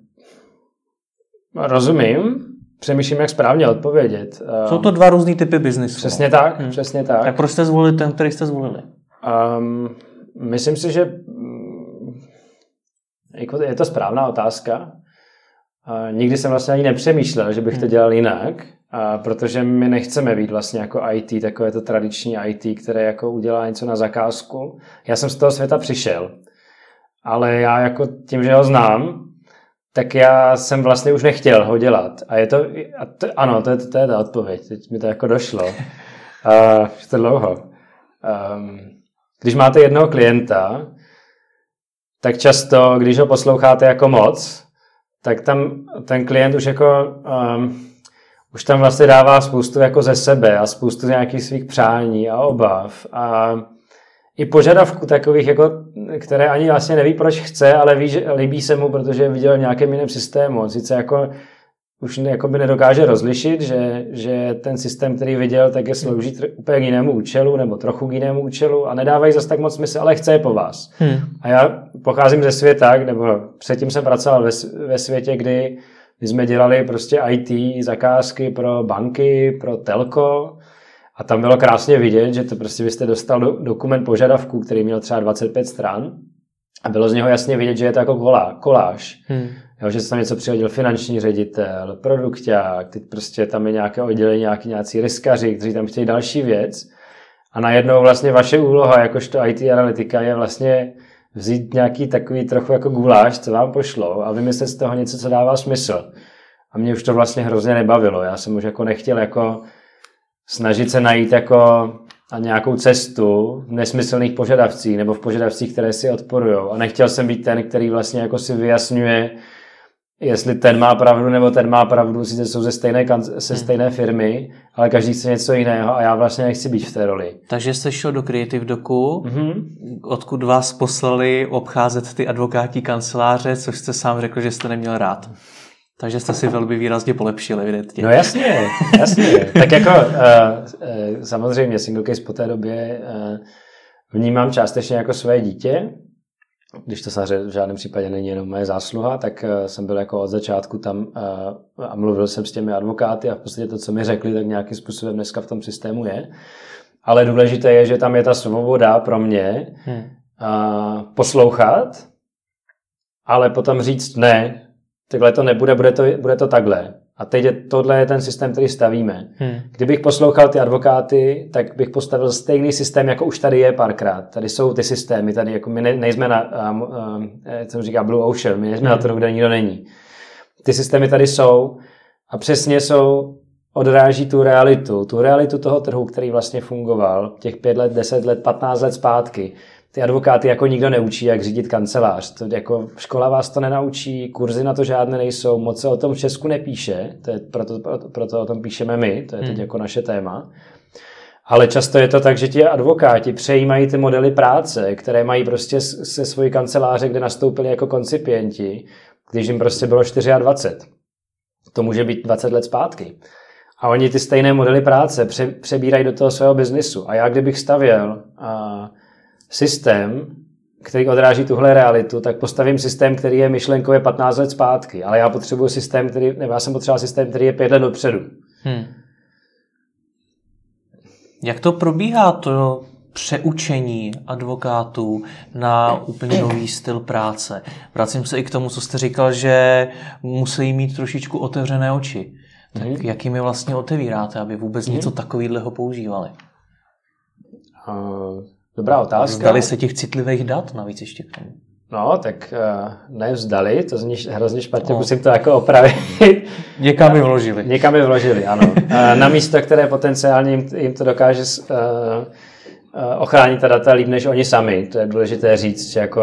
rozumím. Přemýšlím, jak správně odpovědět. Um, Jsou to dva různé typy biznisu. Přesně tak, hmm. přesně tak. Tak proč jste zvolili ten, který jste zvolili? Um, myslím si, že jako je to správná otázka. A nikdy jsem vlastně ani nepřemýšlel, že bych to hmm. dělal jinak, a protože my nechceme být vlastně jako IT, takové to tradiční IT, které jako udělá něco na zakázku. Já jsem z toho světa přišel, ale já jako tím, že ho znám, tak já jsem vlastně už nechtěl ho dělat. A je to, a to ano, to je, to je ta odpověď, teď mi to jako došlo. Uh, to dlouho. Um, když máte jednoho klienta, tak často, když ho posloucháte jako moc, tak tam ten klient už jako um, už tam vlastně dává spoustu jako ze sebe a spoustu nějakých svých přání a obav a i požadavků takových, jako, které ani vlastně neví, proč chce, ale ví, že líbí se mu, protože viděl v nějakém jiném systému. Sice jako už jakoby nedokáže rozlišit, že, že ten systém, který viděl, tak je slouží úplně k jinému účelu nebo trochu k jinému účelu a nedávají zase tak moc smysl, ale chce je po vás. Hmm. A já pocházím ze světa, nebo předtím jsem pracoval ve, ve světě, kdy my jsme dělali prostě IT zakázky pro banky, pro telko a tam bylo krásně vidět, že to prostě byste dostal do, dokument požadavků, který měl třeba 25 stran a bylo z něho jasně vidět, že je to jako kolá, koláž. Hmm. Jo, že se tam něco přihodil finanční ředitel, produkták, teď prostě tam je nějaké oddělení, nějaký nějací riskaři, kteří tam chtějí další věc. A najednou vlastně vaše úloha, jakožto IT analytika, je vlastně vzít nějaký takový trochu jako guláš, co vám pošlo a vymyslet z toho něco, co dává smysl. A mě už to vlastně hrozně nebavilo. Já jsem už jako nechtěl jako snažit se najít jako na nějakou cestu v nesmyslných požadavcích nebo v požadavcích, které si odporují. A nechtěl jsem být ten, který vlastně jako si vyjasňuje, jestli ten má pravdu nebo ten má pravdu, sice jsou ze stejné, se hmm. stejné firmy, ale každý chce něco jiného a já vlastně nechci být v té roli. Takže jste šel do Creative Doku, mm-hmm. odkud vás poslali obcházet ty advokátní kanceláře, což jste sám řekl, že jste neměl rád. Takže jste si velmi výrazně polepšili, evidentně. No jasně, jasně. tak jako uh, uh, samozřejmě single case po té době uh, vnímám částečně jako své dítě, když to samozřejmě v žádném případě není jenom moje zásluha, tak jsem byl jako od začátku tam a mluvil jsem s těmi advokáty a v podstatě to, co mi řekli, tak nějakým způsobem dneska v tom systému je. Ale důležité je, že tam je ta svoboda pro mě, hmm. poslouchat, ale potom říct ne, takhle to nebude, bude to, bude to takhle. A teď je, tohle je ten systém, který stavíme. Hmm. Kdybych poslouchal ty advokáty, tak bych postavil stejný systém, jako už tady je párkrát. Tady jsou ty systémy, tady jako my ne, nejsme na, um, um, co říká Blue Ocean, my nejsme hmm. na trhu, kde nikdo není. Ty systémy tady jsou a přesně jsou, odráží tu realitu, tu realitu toho trhu, který vlastně fungoval těch pět let, deset let, patnáct let zpátky ty advokáty jako nikdo neučí, jak řídit kancelář. To jako škola vás to nenaučí, kurzy na to žádné nejsou, moc se o tom v Česku nepíše, to je proto, proto, proto o tom píšeme my, to je teď hmm. jako naše téma. Ale často je to tak, že ti advokáti přejímají ty modely práce, které mají prostě se svojí kanceláře, kde nastoupili jako koncipienti, když jim prostě bylo 24. To může být 20 let zpátky. A oni ty stejné modely práce pře, přebírají do toho svého biznisu. A já kdybych stavěl a systém, který odráží tuhle realitu, tak postavím systém, který je myšlenkově 15 let zpátky, ale já potřebuji systém, který, nebo já jsem potřeboval systém, který je 5 let dopředu. Hmm. Jak to probíhá to přeučení advokátů na úplně nový styl práce? Vracím se i k tomu, co jste říkal, že musí mít trošičku otevřené oči. Tak hmm. jakými vlastně otevíráte, aby vůbec hmm. něco takového používali? Uh, Dobrá otázka. Vzdali se těch citlivých dat navíc ještě k tomu. No, tak uh, nevzdali, to zní hrozně špatně, no. musím to jako opravit. Někam je vložili. Někam je vložili, ano. Uh, na místo, které potenciálně jim, jim to dokáže uh, ochránit ta data líp než oni sami. To je důležité říct, že jako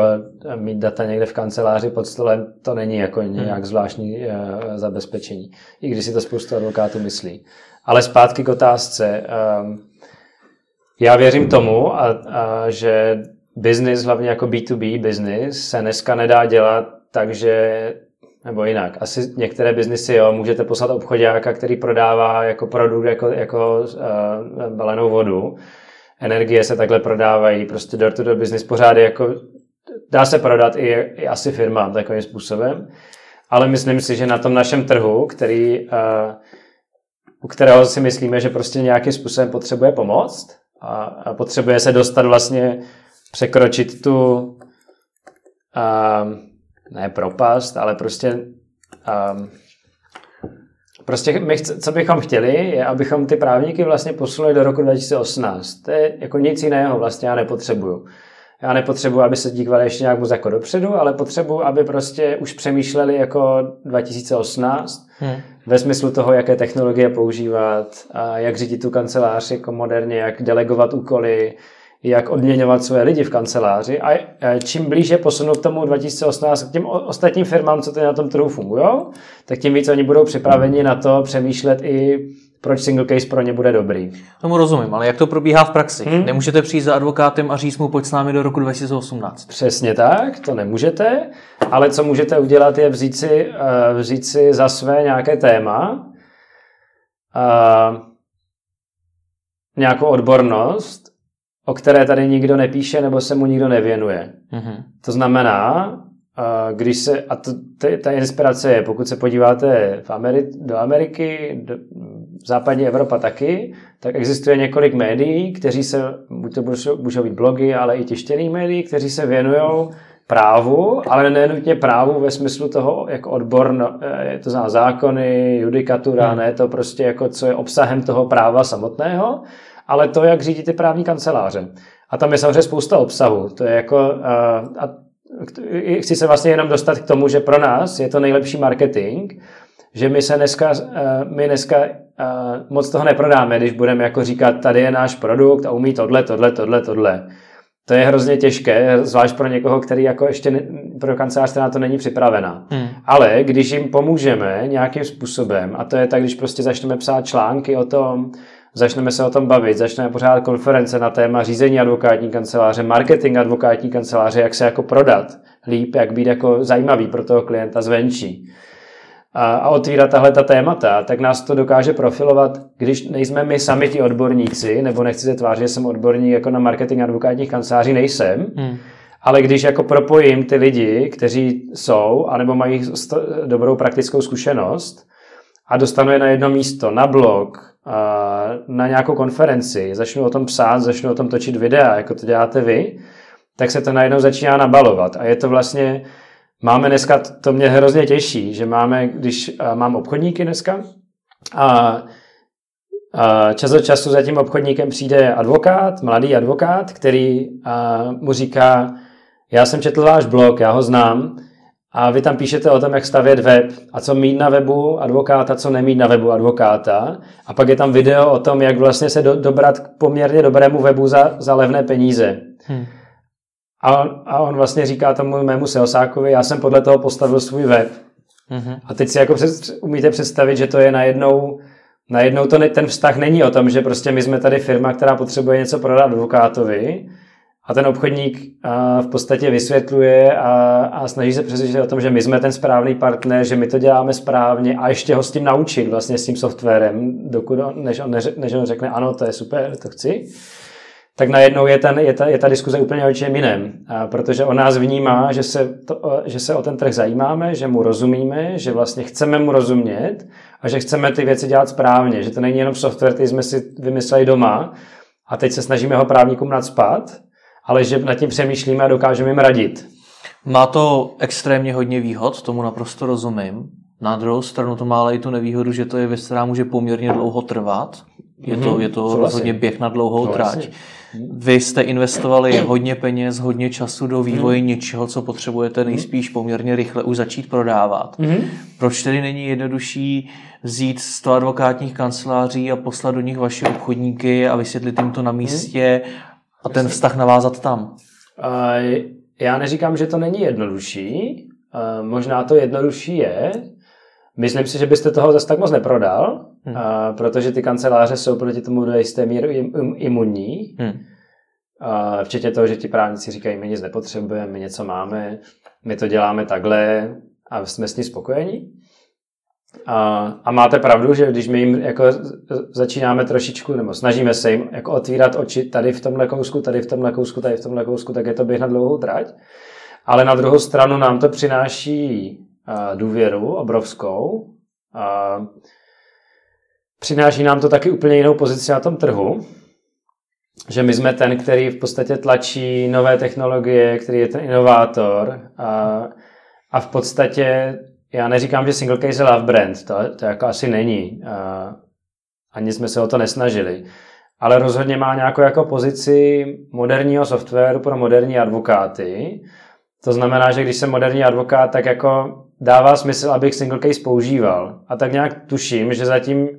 mít data někde v kanceláři pod stolem, to není jako hmm. nějak zvláštní uh, zabezpečení, i když si to spoustu advokátů myslí. Ale zpátky k otázce. Um, já věřím tomu, a, a že business, hlavně jako B2B business, se dneska nedá dělat takže nebo jinak. Asi některé biznisy, jo, můžete poslat obchodáka, který prodává jako produkt, jako, jako uh, balenou vodu. Energie se takhle prodávají, prostě door-to-door business pořád je jako, dá se prodat i, i asi firmám takovým způsobem. Ale myslím si, že na tom našem trhu, který, uh, u kterého si myslíme, že prostě nějakým způsobem potřebuje pomoct, a, a potřebuje se dostat vlastně, překročit tu a, ne propast, ale prostě a, prostě my chce, co bychom chtěli, je, abychom ty právníky vlastně posunuli do roku 2018. To je jako nic jiného vlastně já nepotřebuju. Já nepotřebuji, aby se dívali ještě nějak moc jako dopředu, ale potřebuji, aby prostě už přemýšleli jako 2018 hmm. ve smyslu toho, jaké technologie používat, a jak řídit tu kancelář jako moderně, jak delegovat úkoly, jak odměňovat své lidi v kanceláři a čím blíže posunu k tomu 2018 k těm ostatním firmám, co tady na tom trhu fungují, tak tím víc oni budou připraveni na to přemýšlet i proč single case pro ně bude dobrý. Tomu rozumím, ale jak to probíhá v praxi? Hmm. Nemůžete přijít za advokátem a říct mu, pojď s námi do roku 2018. Přesně tak, to nemůžete, ale co můžete udělat, je vzít si, uh, vzít si za své nějaké téma, uh, nějakou odbornost, o které tady nikdo nepíše nebo se mu nikdo nevěnuje. Mm-hmm. To znamená, když se, a to, ta inspirace je, pokud se podíváte v Ameri, do Ameriky, do, západní Evropa taky, tak existuje několik médií, kteří se, buď to můžou být blogy, ale i tištěný médií, kteří se věnují právu, ale nenutně právu ve smyslu toho jako odbor, no, je to zná zákony, judikatura, hmm. ne to prostě jako co je obsahem toho práva samotného, ale to, jak řídí ty právní kanceláře. A tam je samozřejmě spousta obsahu. To je jako, a chci se vlastně jenom dostat k tomu, že pro nás je to nejlepší marketing, že my se dneska, my dneska moc toho neprodáme, když budeme jako říkat, tady je náš produkt a umí tohle, tohle, tohle, tohle. To je hrozně těžké, zvlášť pro někoho, který jako ještě ne, pro kancelář, na to není připravená. Hmm. Ale když jim pomůžeme nějakým způsobem, a to je tak, když prostě začneme psát články o tom, začneme se o tom bavit, začneme pořád konference na téma řízení advokátní kanceláře, marketing advokátní kanceláře, jak se jako prodat líp, jak být jako zajímavý pro toho klienta zvenčí. A, a otvírat tahle ta témata, tak nás to dokáže profilovat, když nejsme my sami ti odborníci, nebo nechci se tvářit, že jsem odborník jako na marketing advokátních kanceláří, nejsem, hmm. Ale když jako propojím ty lidi, kteří jsou, anebo mají dobrou praktickou zkušenost a dostanu je na jedno místo, na blog, na nějakou konferenci, začnu o tom psát, začnu o tom točit videa, jako to děláte vy, tak se to najednou začíná nabalovat. A je to vlastně, máme dneska, to mě hrozně těší, že máme, když mám obchodníky dneska, a čas od času za tím obchodníkem přijde advokát, mladý advokát, který mu říká, já jsem četl váš blog, já ho znám, a vy tam píšete o tom, jak stavět web a co mít na webu advokáta, co nemít na webu advokáta. A pak je tam video o tom, jak vlastně se do, dobrat k poměrně dobrému webu za, za levné peníze. Hmm. A, a on vlastně říká tomu mému salesákovi, já jsem podle toho postavil svůj web. Hmm. A teď si jako před, umíte představit, že to je najednou, najednou to ne, ten vztah není o tom, že prostě my jsme tady firma, která potřebuje něco prodat advokátovi, a ten obchodník v podstatě vysvětluje a, a snaží se přesvědčit o tom, že my jsme ten správný partner, že my to děláme správně a ještě ho s tím naučit vlastně s tím softwarem, dokud on, než, on než on řekne ano, to je super, to chci, tak najednou je, ten, je, ta, je ta diskuze úplně o čem jiném. A protože on nás vnímá, že se, to, že se o ten trh zajímáme, že mu rozumíme, že vlastně chceme mu rozumět a že chceme ty věci dělat správně, že to není jenom software, který jsme si vymysleli doma a teď se snažíme ho právníkům nadspat, ale že nad tím přemýšlíme a dokážeme jim radit. Má to extrémně hodně výhod, tomu naprosto rozumím. Na druhou stranu to má ale i tu nevýhodu, že to je věc, která může poměrně dlouho trvat. Je to, mm-hmm. je to rozhodně běh na dlouhou to trať. Vy jste investovali hodně peněz, hodně času do vývoje mm. něčeho, co potřebujete nejspíš poměrně rychle už začít prodávat. Mm. Proč tedy není jednodušší vzít 100 advokátních kanceláří a poslat do nich vaše obchodníky a vysvětlit jim to na místě a ten vztah navázat tam? Já neříkám, že to není jednodušší. Možná to jednodušší je. Myslím si, že byste toho zase tak moc neprodal, hmm. protože ty kanceláře jsou proti tomu do jisté míry imunní. Hmm. Včetně toho, že ti právníci říkají, my nic nepotřebujeme, my něco máme, my to děláme takhle a jsme s ní spokojení. A, a máte pravdu, že když my jim jako začínáme trošičku, nebo snažíme se jim jako otvírat oči tady v tomhle kousku, tady v tomhle kousku, tady v tomhle kousku, tak je to běh na dlouhou trať. Ale na druhou stranu nám to přináší a, důvěru obrovskou. A, přináší nám to taky úplně jinou pozici na tom trhu, že my jsme ten, který v podstatě tlačí nové technologie, který je ten inovátor a, a v podstatě já neříkám, že single case je love brand, to, to jako asi není. Uh, ani jsme se o to nesnažili. Ale rozhodně má nějakou jako pozici moderního softwaru pro moderní advokáty. To znamená, že když jsem moderní advokát, tak jako dává smysl, abych single case používal. A tak nějak tuším, že zatím,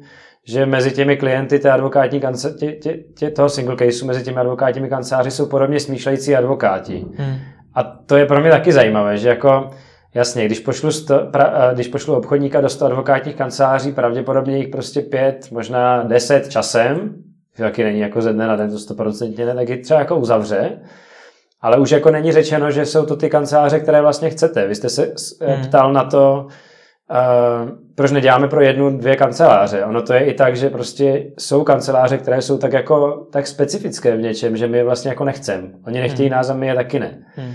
že mezi těmi klienty té advokátní kance, tě, tě, tě, toho single caseu, mezi těmi advokátními kanceláři jsou podobně smýšlející advokáti. Hmm. A to je pro mě taky zajímavé, že jako Jasně, když pošlu, sto, pra, když pošlu obchodníka do 100 advokátních kanceláří, pravděpodobně jich prostě pět, možná deset časem, taky není jako ze dne na den to 100% ne, tak je třeba jako uzavře. Ale už jako není řečeno, že jsou to ty kanceláře, které vlastně chcete. Vy jste se hmm. ptal na to, uh, proč neděláme pro jednu, dvě kanceláře. Ono to je i tak, že prostě jsou kanceláře, které jsou tak jako tak specifické v něčem, že my je vlastně jako nechceme. Oni nechtějí hmm. nás a my je taky ne. Hmm.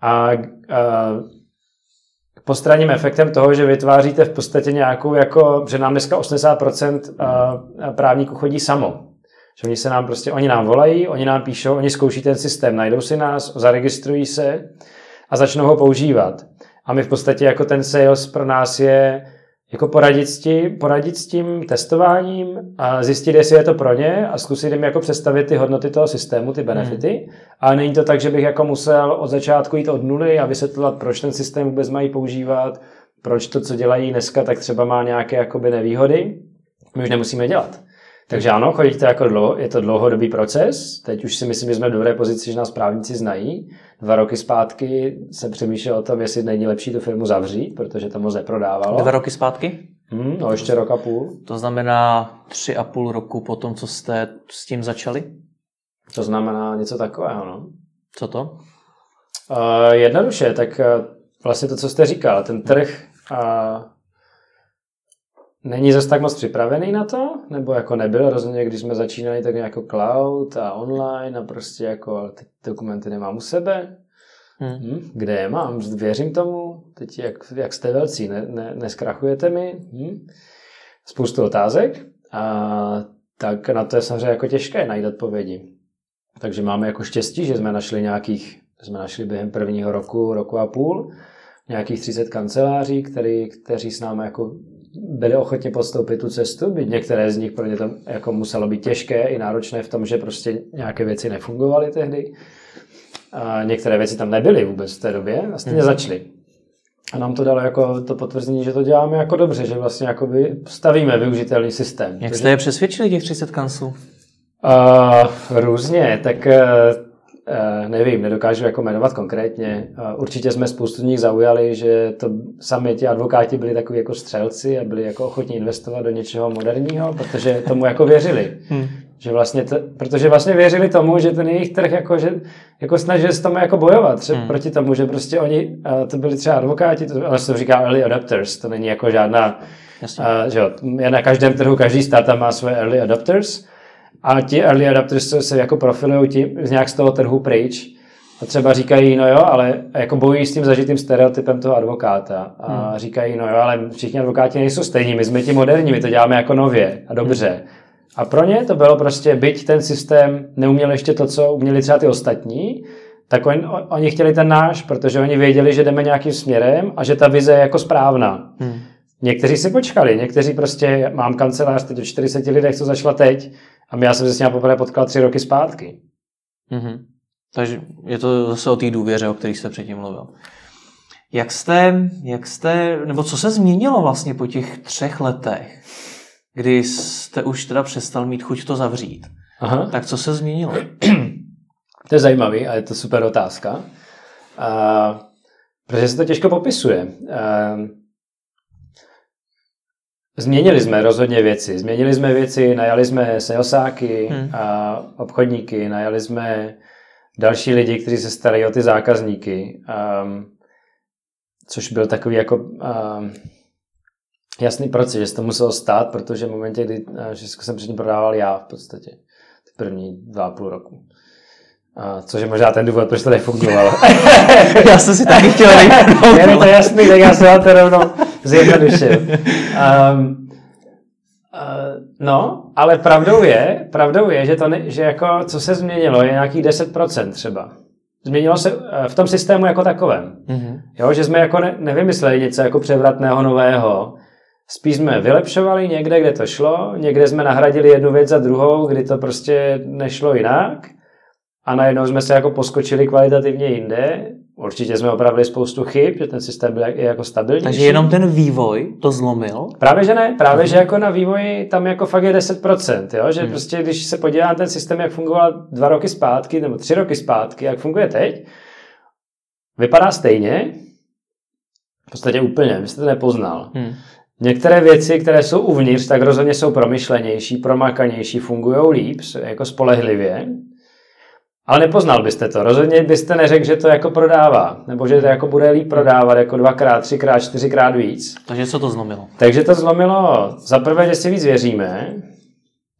A uh, postranním efektem toho, že vytváříte v podstatě nějakou, jako, že nám dneska 80% právníků chodí samo. Že oni se nám prostě, oni nám volají, oni nám píšou, oni zkouší ten systém, najdou si nás, zaregistrují se a začnou ho používat. A my v podstatě jako ten sales pro nás je jako poradit s, tím, poradit s tím testováním a zjistit, jestli je to pro ně a zkusit jim jako představit ty hodnoty toho systému, ty benefity. Hmm. Ale není to tak, že bych jako musel od začátku jít od nuly a vysvětlovat, proč ten systém vůbec mají používat, proč to, co dělají dneska, tak třeba má nějaké jakoby nevýhody. My už nemusíme dělat. Takže ano, chodíte jako dlouho, je to dlouhodobý proces. Teď už si myslím, že jsme v dobré pozici, že nás právníci znají. Dva roky zpátky se přemýšlel o tom, jestli není lepší tu firmu zavřít, protože to moc neprodávalo. Dva roky zpátky? Hmm, no ještě rok a půl. To znamená tři a půl roku po tom, co jste s tím začali? To znamená něco takového, no. Co to? Uh, jednoduše, tak uh, vlastně to, co jste říkal, ten trh uh, není zase tak moc připravený na to, nebo jako nebyl, rozhodně, když jsme začínali tak jako cloud a online a prostě jako ty dokumenty nemám u sebe, hmm. Hm, kde je mám, věřím tomu, teď jak, jak jste velcí, ne, ne, neskrachujete mi, hm? spoustu otázek. A tak na to je samozřejmě jako těžké najít odpovědi. Takže máme jako štěstí, že jsme našli nějakých jsme našli během prvního roku, roku a půl, nějakých 30 kanceláří, který, kteří s námi jako byli ochotni podstoupit tu cestu, byť některé z nich pro ně to jako muselo být těžké i náročné v tom, že prostě nějaké věci nefungovaly tehdy. A některé věci tam nebyly vůbec v té době a stejně hmm. začaly. A nám to dalo jako to potvrzení, že to děláme jako dobře, že vlastně jako stavíme využitelný systém. Jak jste je přesvědčili těch 30 kanců? Uh, různě, tak uh, nevím, nedokážu jako jmenovat konkrétně. Uh, určitě jsme spoustu z nich zaujali, že to sami ti advokáti byli takový jako střelci a byli jako ochotní investovat do něčeho moderního, protože tomu jako věřili. Hmm. Že vlastně to, protože vlastně věřili tomu, že ten jejich trh jako, že, jako snažili se tomu jako bojovat třeba hmm. proti tomu, že prostě oni, to byli třeba advokáti, to, ale se to říká early adapters, to není jako žádná, uh, že jo, je na každém trhu, každý startup má své early adapters a ti early adapters se jako profilují tím, nějak z toho trhu pryč a třeba říkají, no jo, ale jako bojují s tím zažitým stereotypem toho advokáta a hmm. říkají, no jo, ale všichni advokáti nejsou stejní, my jsme ti moderní, my to děláme jako nově a dobře. Hmm. A pro ně to bylo prostě, byť ten systém neuměl ještě to, co uměli třeba ty ostatní, tak on, oni chtěli ten náš, protože oni věděli, že jdeme nějakým směrem a že ta vize je jako správná. Hmm. Někteří si počkali, někteří prostě, mám kancelář teď o 40 lidech, co začala teď, a já jsem se s ním poprvé potkal tři roky zpátky. Mm-hmm. Takže je to zase o té důvěře, o které jste předtím mluvil. Jak jste, jak jste, nebo co se změnilo vlastně po těch třech letech, kdy jste už teda přestal mít chuť to zavřít? Aha. Tak co se změnilo? To je zajímavý a je to super otázka. Uh, protože se to těžko popisuje. Uh, Změnili jsme rozhodně věci. Změnili jsme věci, najali jsme salesáky hmm. a obchodníky, najali jsme další lidi, kteří se starají o ty zákazníky, um, což byl takový jako um, jasný proces, že se to muselo stát, protože v momentě, kdy všechno jsem předtím prodával já v podstatě, ty první dva a půl roku. A což je možná ten důvod, proč to nefungovalo. já jsem si taky chtěl Je mi to jasný, tak já jsem to rovnou zjednodušil. Um, uh, no, ale pravdou je, pravdou je, že, to ne, že jako, co se změnilo, je nějakých 10% třeba. Změnilo se v tom systému jako takovém. Mm-hmm. Jo, že jsme jako ne, nevymysleli něco jako převratného nového, Spíš jsme vylepšovali někde, kde to šlo, někde jsme nahradili jednu věc za druhou, kdy to prostě nešlo jinak a najednou jsme se jako poskočili kvalitativně jinde. Určitě jsme opravili spoustu chyb, že ten systém byl jako stabilní. Takže jenom ten vývoj to zlomil? Právě, že ne. Právě, mm. že jako na vývoji tam jako fakt je 10%. Jo? Že mm. prostě, když se podívá na ten systém, jak fungoval dva roky zpátky nebo tři roky zpátky, jak funguje teď, vypadá stejně, v podstatě úplně, vy jste to nepoznal. Mm. Některé věci, které jsou uvnitř, tak rozhodně jsou promyšlenější, promakanější, fungují líp, jako spolehlivě. Ale nepoznal byste to. Rozhodně byste neřekl, že to jako prodává. Nebo že to jako bude líp prodávat jako dvakrát, třikrát, čtyřikrát víc. Takže co to zlomilo? Takže to zlomilo za prvé, že si víc věříme.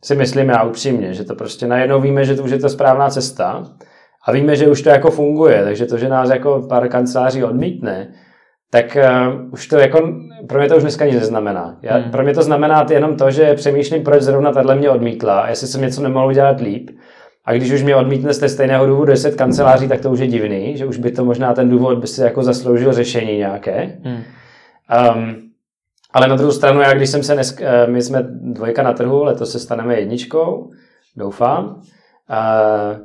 Si myslím já upřímně, že to prostě najednou víme, že to už je to správná cesta. A víme, že už to jako funguje. Takže to, že nás jako pár kanceláří odmítne, tak uh, už to jako, pro mě to už dneska nic neznamená. Já, hmm. Pro mě to znamená jenom to, že přemýšlím, proč zrovna tahle mě odmítla a jestli jsem něco nemohl udělat líp. A když už mě odmítne z té stejného důvodu 10 kanceláří, tak to už je divný, že už by to možná ten důvod by si jako zasloužil řešení nějaké. Hmm. Um, ale na druhou stranu, já když jsem se dnes, eh, my jsme dvojka na trhu, letos se staneme jedničkou, doufám. Uh,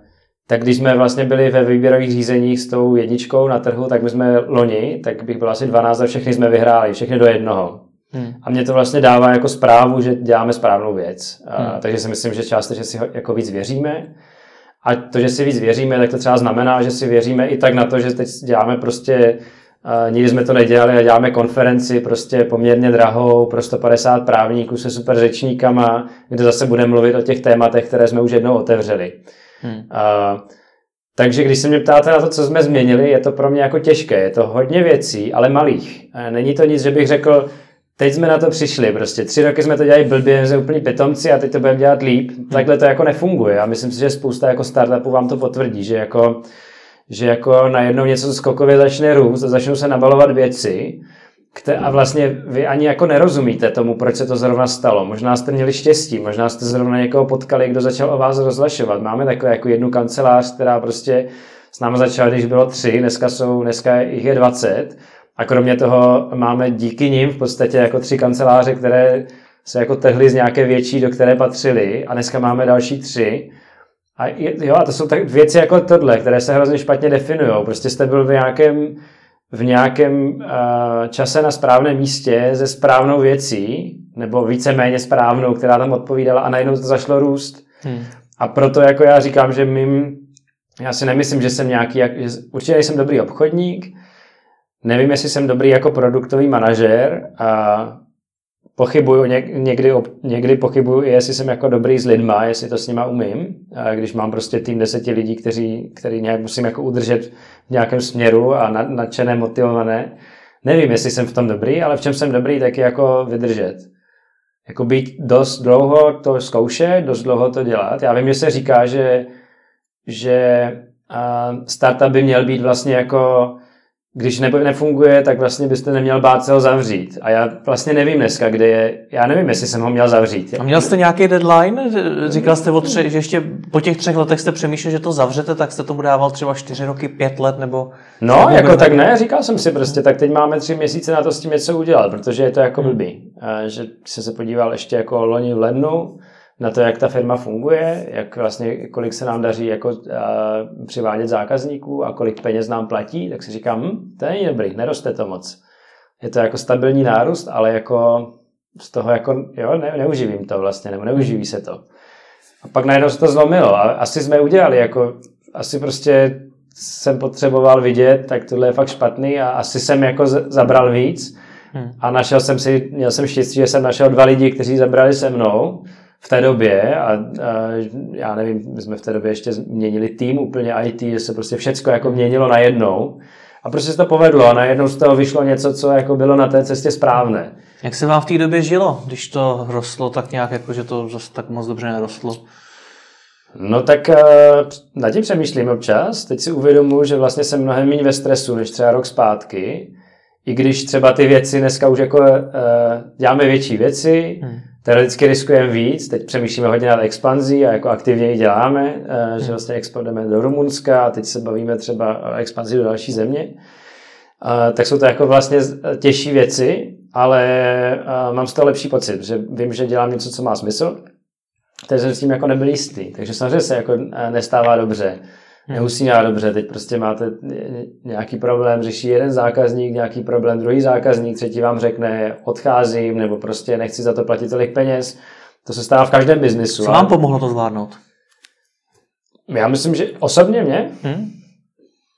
tak když jsme vlastně byli ve výběrových řízeních s tou jedničkou na trhu, tak my jsme loni, tak bych byl asi 12 a všechny jsme vyhráli, všechny do jednoho. Hmm. A mě to vlastně dává jako zprávu, že děláme správnou věc. Hmm. A, takže si myslím, že částečně si jako víc věříme. A to, že si víc věříme, tak to třeba znamená, že si věříme i tak na to, že teď děláme prostě Uh, nikdy jsme to nedělali a děláme konferenci prostě poměrně drahou pro 150 právníků se super řečníkama, kde zase budeme mluvit o těch tématech, které jsme už jednou otevřeli. Hmm. Uh, takže když se mě ptáte na to, co jsme změnili, je to pro mě jako těžké. Je to hodně věcí, ale malých. Není to nic, že bych řekl, teď jsme na to přišli, prostě tři roky jsme to dělali blbě, jsme úplně pitomci a teď to budeme dělat líp. Hmm. Takhle to jako nefunguje a myslím si, že spousta jako startupů vám to potvrdí, že jako, že jako najednou něco skokově začne růst a začnou se nabalovat věci a vlastně vy ani jako nerozumíte tomu, proč se to zrovna stalo. Možná jste měli štěstí, možná jste zrovna někoho potkali, kdo začal o vás rozlašovat. Máme takové jako jednu kancelář, která prostě s námi začali, když bylo tři, dneska jsou, dneska jich je 20. A kromě toho máme díky nim v podstatě jako tři kanceláře, které se jako tehly z nějaké větší, do které patřili a dneska máme další tři. A jo, a to jsou tak věci jako tohle, které se hrozně špatně definují. Prostě jste byl v nějakém, v nějakém uh, čase na správném místě se správnou věcí, nebo víceméně správnou, která tam odpovídala a najednou to zašlo růst. Hmm. A proto jako já říkám, že mým, já si nemyslím, že jsem nějaký, že určitě jsem dobrý obchodník, nevím, jestli jsem dobrý jako produktový manažer a pochybuju, někdy, někdy pochybuju, jestli jsem jako dobrý s lidma, jestli to s nima umím, když mám prostě tým deseti lidí, kteří, který nějak musím jako udržet v nějakém směru a nadšené, motivované. Nevím, jestli jsem v tom dobrý, ale v čem jsem dobrý, tak je jako vydržet. Jako být dost dlouho to zkoušet, dost dlouho to dělat. Já vím, že se říká, že, že startup by měl být vlastně jako když ne, nefunguje, tak vlastně byste neměl bát se ho zavřít. A já vlastně nevím dneska, kde je, já nevím, jestli jsem ho měl zavřít. A měl jste nějaký deadline? Říkal jste, o tři, že ještě po těch třech letech jste přemýšlel, že to zavřete, tak jste tomu dával třeba čtyři roky, pět let, nebo... No, nebo jako tak ne, říkal jsem si prostě, tak teď máme tři měsíce na to s tím něco udělat, protože je to jako hmm. blbý. A že se se podíval ještě jako loni v lednu, na to, jak ta firma funguje, jak vlastně, kolik se nám daří jako uh, přivádět zákazníků a kolik peněz nám platí, tak si říkám, hm, to není dobrý, neroste to moc. Je to jako stabilní nárůst, ale jako z toho jako, jo, ne, neuživím to vlastně, nebo neuživí se to. A pak najednou se to zlomilo a asi jsme udělali, jako asi prostě jsem potřeboval vidět, tak tohle je fakt špatný a asi jsem jako zabral víc hmm. a našel jsem si, měl jsem štěstí, že jsem našel dva lidi, kteří zabrali se mnou v té době a, a já nevím, my jsme v té době ještě měnili tým úplně IT, že se prostě všecko jako měnilo najednou a prostě se to povedlo a najednou z toho vyšlo něco, co jako bylo na té cestě správné. Jak se vám v té době žilo, když to rostlo tak nějak, jako že to zase tak moc dobře nerostlo? No tak uh, na tím přemýšlím občas. Teď si uvědomuji, že vlastně jsem mnohem méně ve stresu, než třeba rok zpátky. I když třeba ty věci dneska už jako uh, děláme větší věci, hmm teoreticky riskujeme víc, teď přemýšlíme hodně nad expanzí a jako aktivně ji děláme, eh, že hmm. vlastně exportujeme do Rumunska a teď se bavíme třeba o expanzi do další země. Eh, tak jsou to jako vlastně těžší věci, ale eh, mám z toho lepší pocit, že vím, že dělám něco, co má smysl, takže jsem s tím jako nebyl jistý. Takže samozřejmě se jako nestává dobře. Hmm. Nemusí nějak dobře, teď prostě máte nějaký problém, řeší jeden zákazník, nějaký problém druhý zákazník, třetí vám řekne odcházím, nebo prostě nechci za to platit tolik peněz. To se stává v každém biznisu. Co vám pomohlo to zvládnout? Já myslím, že osobně mě, hmm?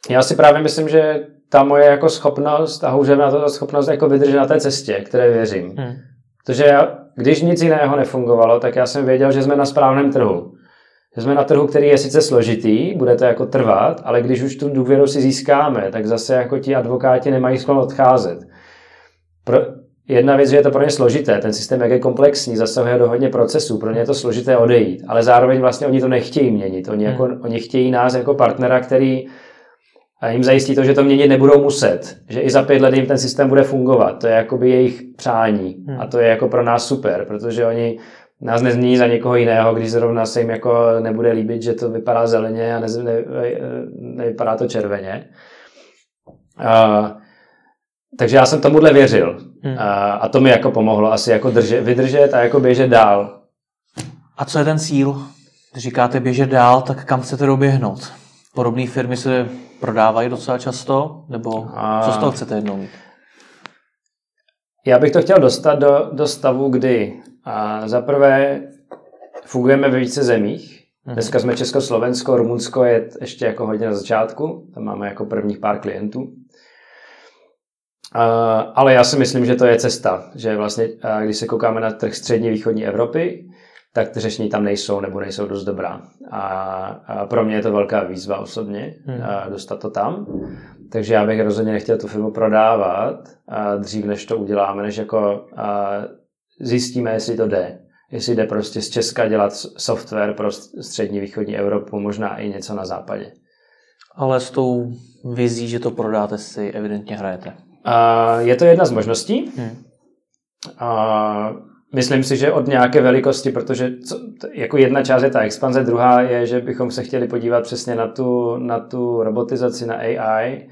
já si právě myslím, že ta moje jako schopnost a houževná to schopnost jako vydržet na té cestě, které věřím. Hmm. Protože já, když nic jiného nefungovalo, tak já jsem věděl, že jsme na správném trhu že jsme na trhu, který je sice složitý, bude to jako trvat, ale když už tu důvěru si získáme, tak zase jako ti advokáti nemají sklon odcházet. Pro, jedna věc, že je to pro ně složité, ten systém, jak je komplexní, zasahuje do hodně procesů, pro ně je to složité odejít, ale zároveň vlastně oni to nechtějí měnit. Oni, jako, hmm. oni chtějí nás jako partnera, který a jim zajistí to, že to měnit nebudou muset, že i za pět let jim ten systém bude fungovat. To je jakoby jejich přání hmm. a to je jako pro nás super, protože oni nás nezmění za někoho jiného, když zrovna se jim jako nebude líbit, že to vypadá zeleně a ne, ne, nevypadá to červeně. A, takže já jsem tomuhle věřil. Hmm. A, a to mi jako pomohlo asi jako drže, vydržet a jako běžet dál. A co je ten cíl? Když říkáte běžet dál, tak kam chcete doběhnout? Podobné firmy se prodávají docela často? Nebo a... co z toho chcete jednou mít? Já bych to chtěl dostat do, do stavu, kdy a za prvé fungujeme ve více zemích. Mhm. Dneska jsme Česko-Slovensko, Rumunsko je ještě jako hodně na začátku. Tam máme jako prvních pár klientů. Ale já si myslím, že to je cesta, že vlastně, když se koukáme na trh střední východní Evropy, tak ty řešení tam nejsou nebo nejsou dost dobrá. A, pro mě je to velká výzva osobně hmm. dostat to tam. Takže já bych rozhodně nechtěl tu firmu prodávat dřív, než to uděláme, než jako zjistíme, jestli to jde. Jestli jde prostě z Česka dělat software pro střední východní Evropu, možná i něco na západě. Ale s tou vizí, že to prodáte, si evidentně hrajete. Uh, je to jedna z možností. Hmm. Uh, Myslím si, že od nějaké velikosti, protože co, jako jedna část je ta expanze, druhá je, že bychom se chtěli podívat přesně na tu, na tu robotizaci, na AI,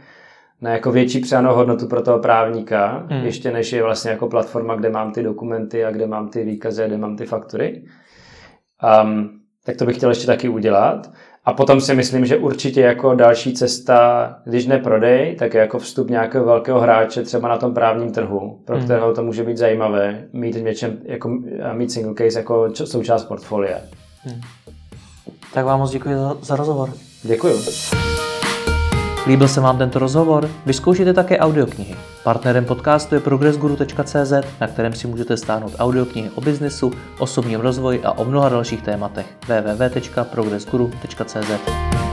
na jako větší přidanou hodnotu pro toho právníka, hmm. ještě než je vlastně jako platforma, kde mám ty dokumenty a kde mám ty výkazy a kde mám ty faktury. Um, tak to bych chtěl ještě taky udělat. A potom si myslím, že určitě jako další cesta, když ne prodej, tak je jako vstup nějakého velkého hráče třeba na tom právním trhu, pro hmm. kterého to může být zajímavé mít něčem, jako, mít single case jako součást portfolia. Hmm. Tak vám moc děkuji za, za rozhovor. Děkuji. Líbil se vám tento rozhovor? Vyzkoušejte také audioknihy. Partnerem podcastu je progressguru.cz, na kterém si můžete stáhnout audioknihy o biznesu, osobním rozvoji a o mnoha dalších tématech. www.progressguru.cz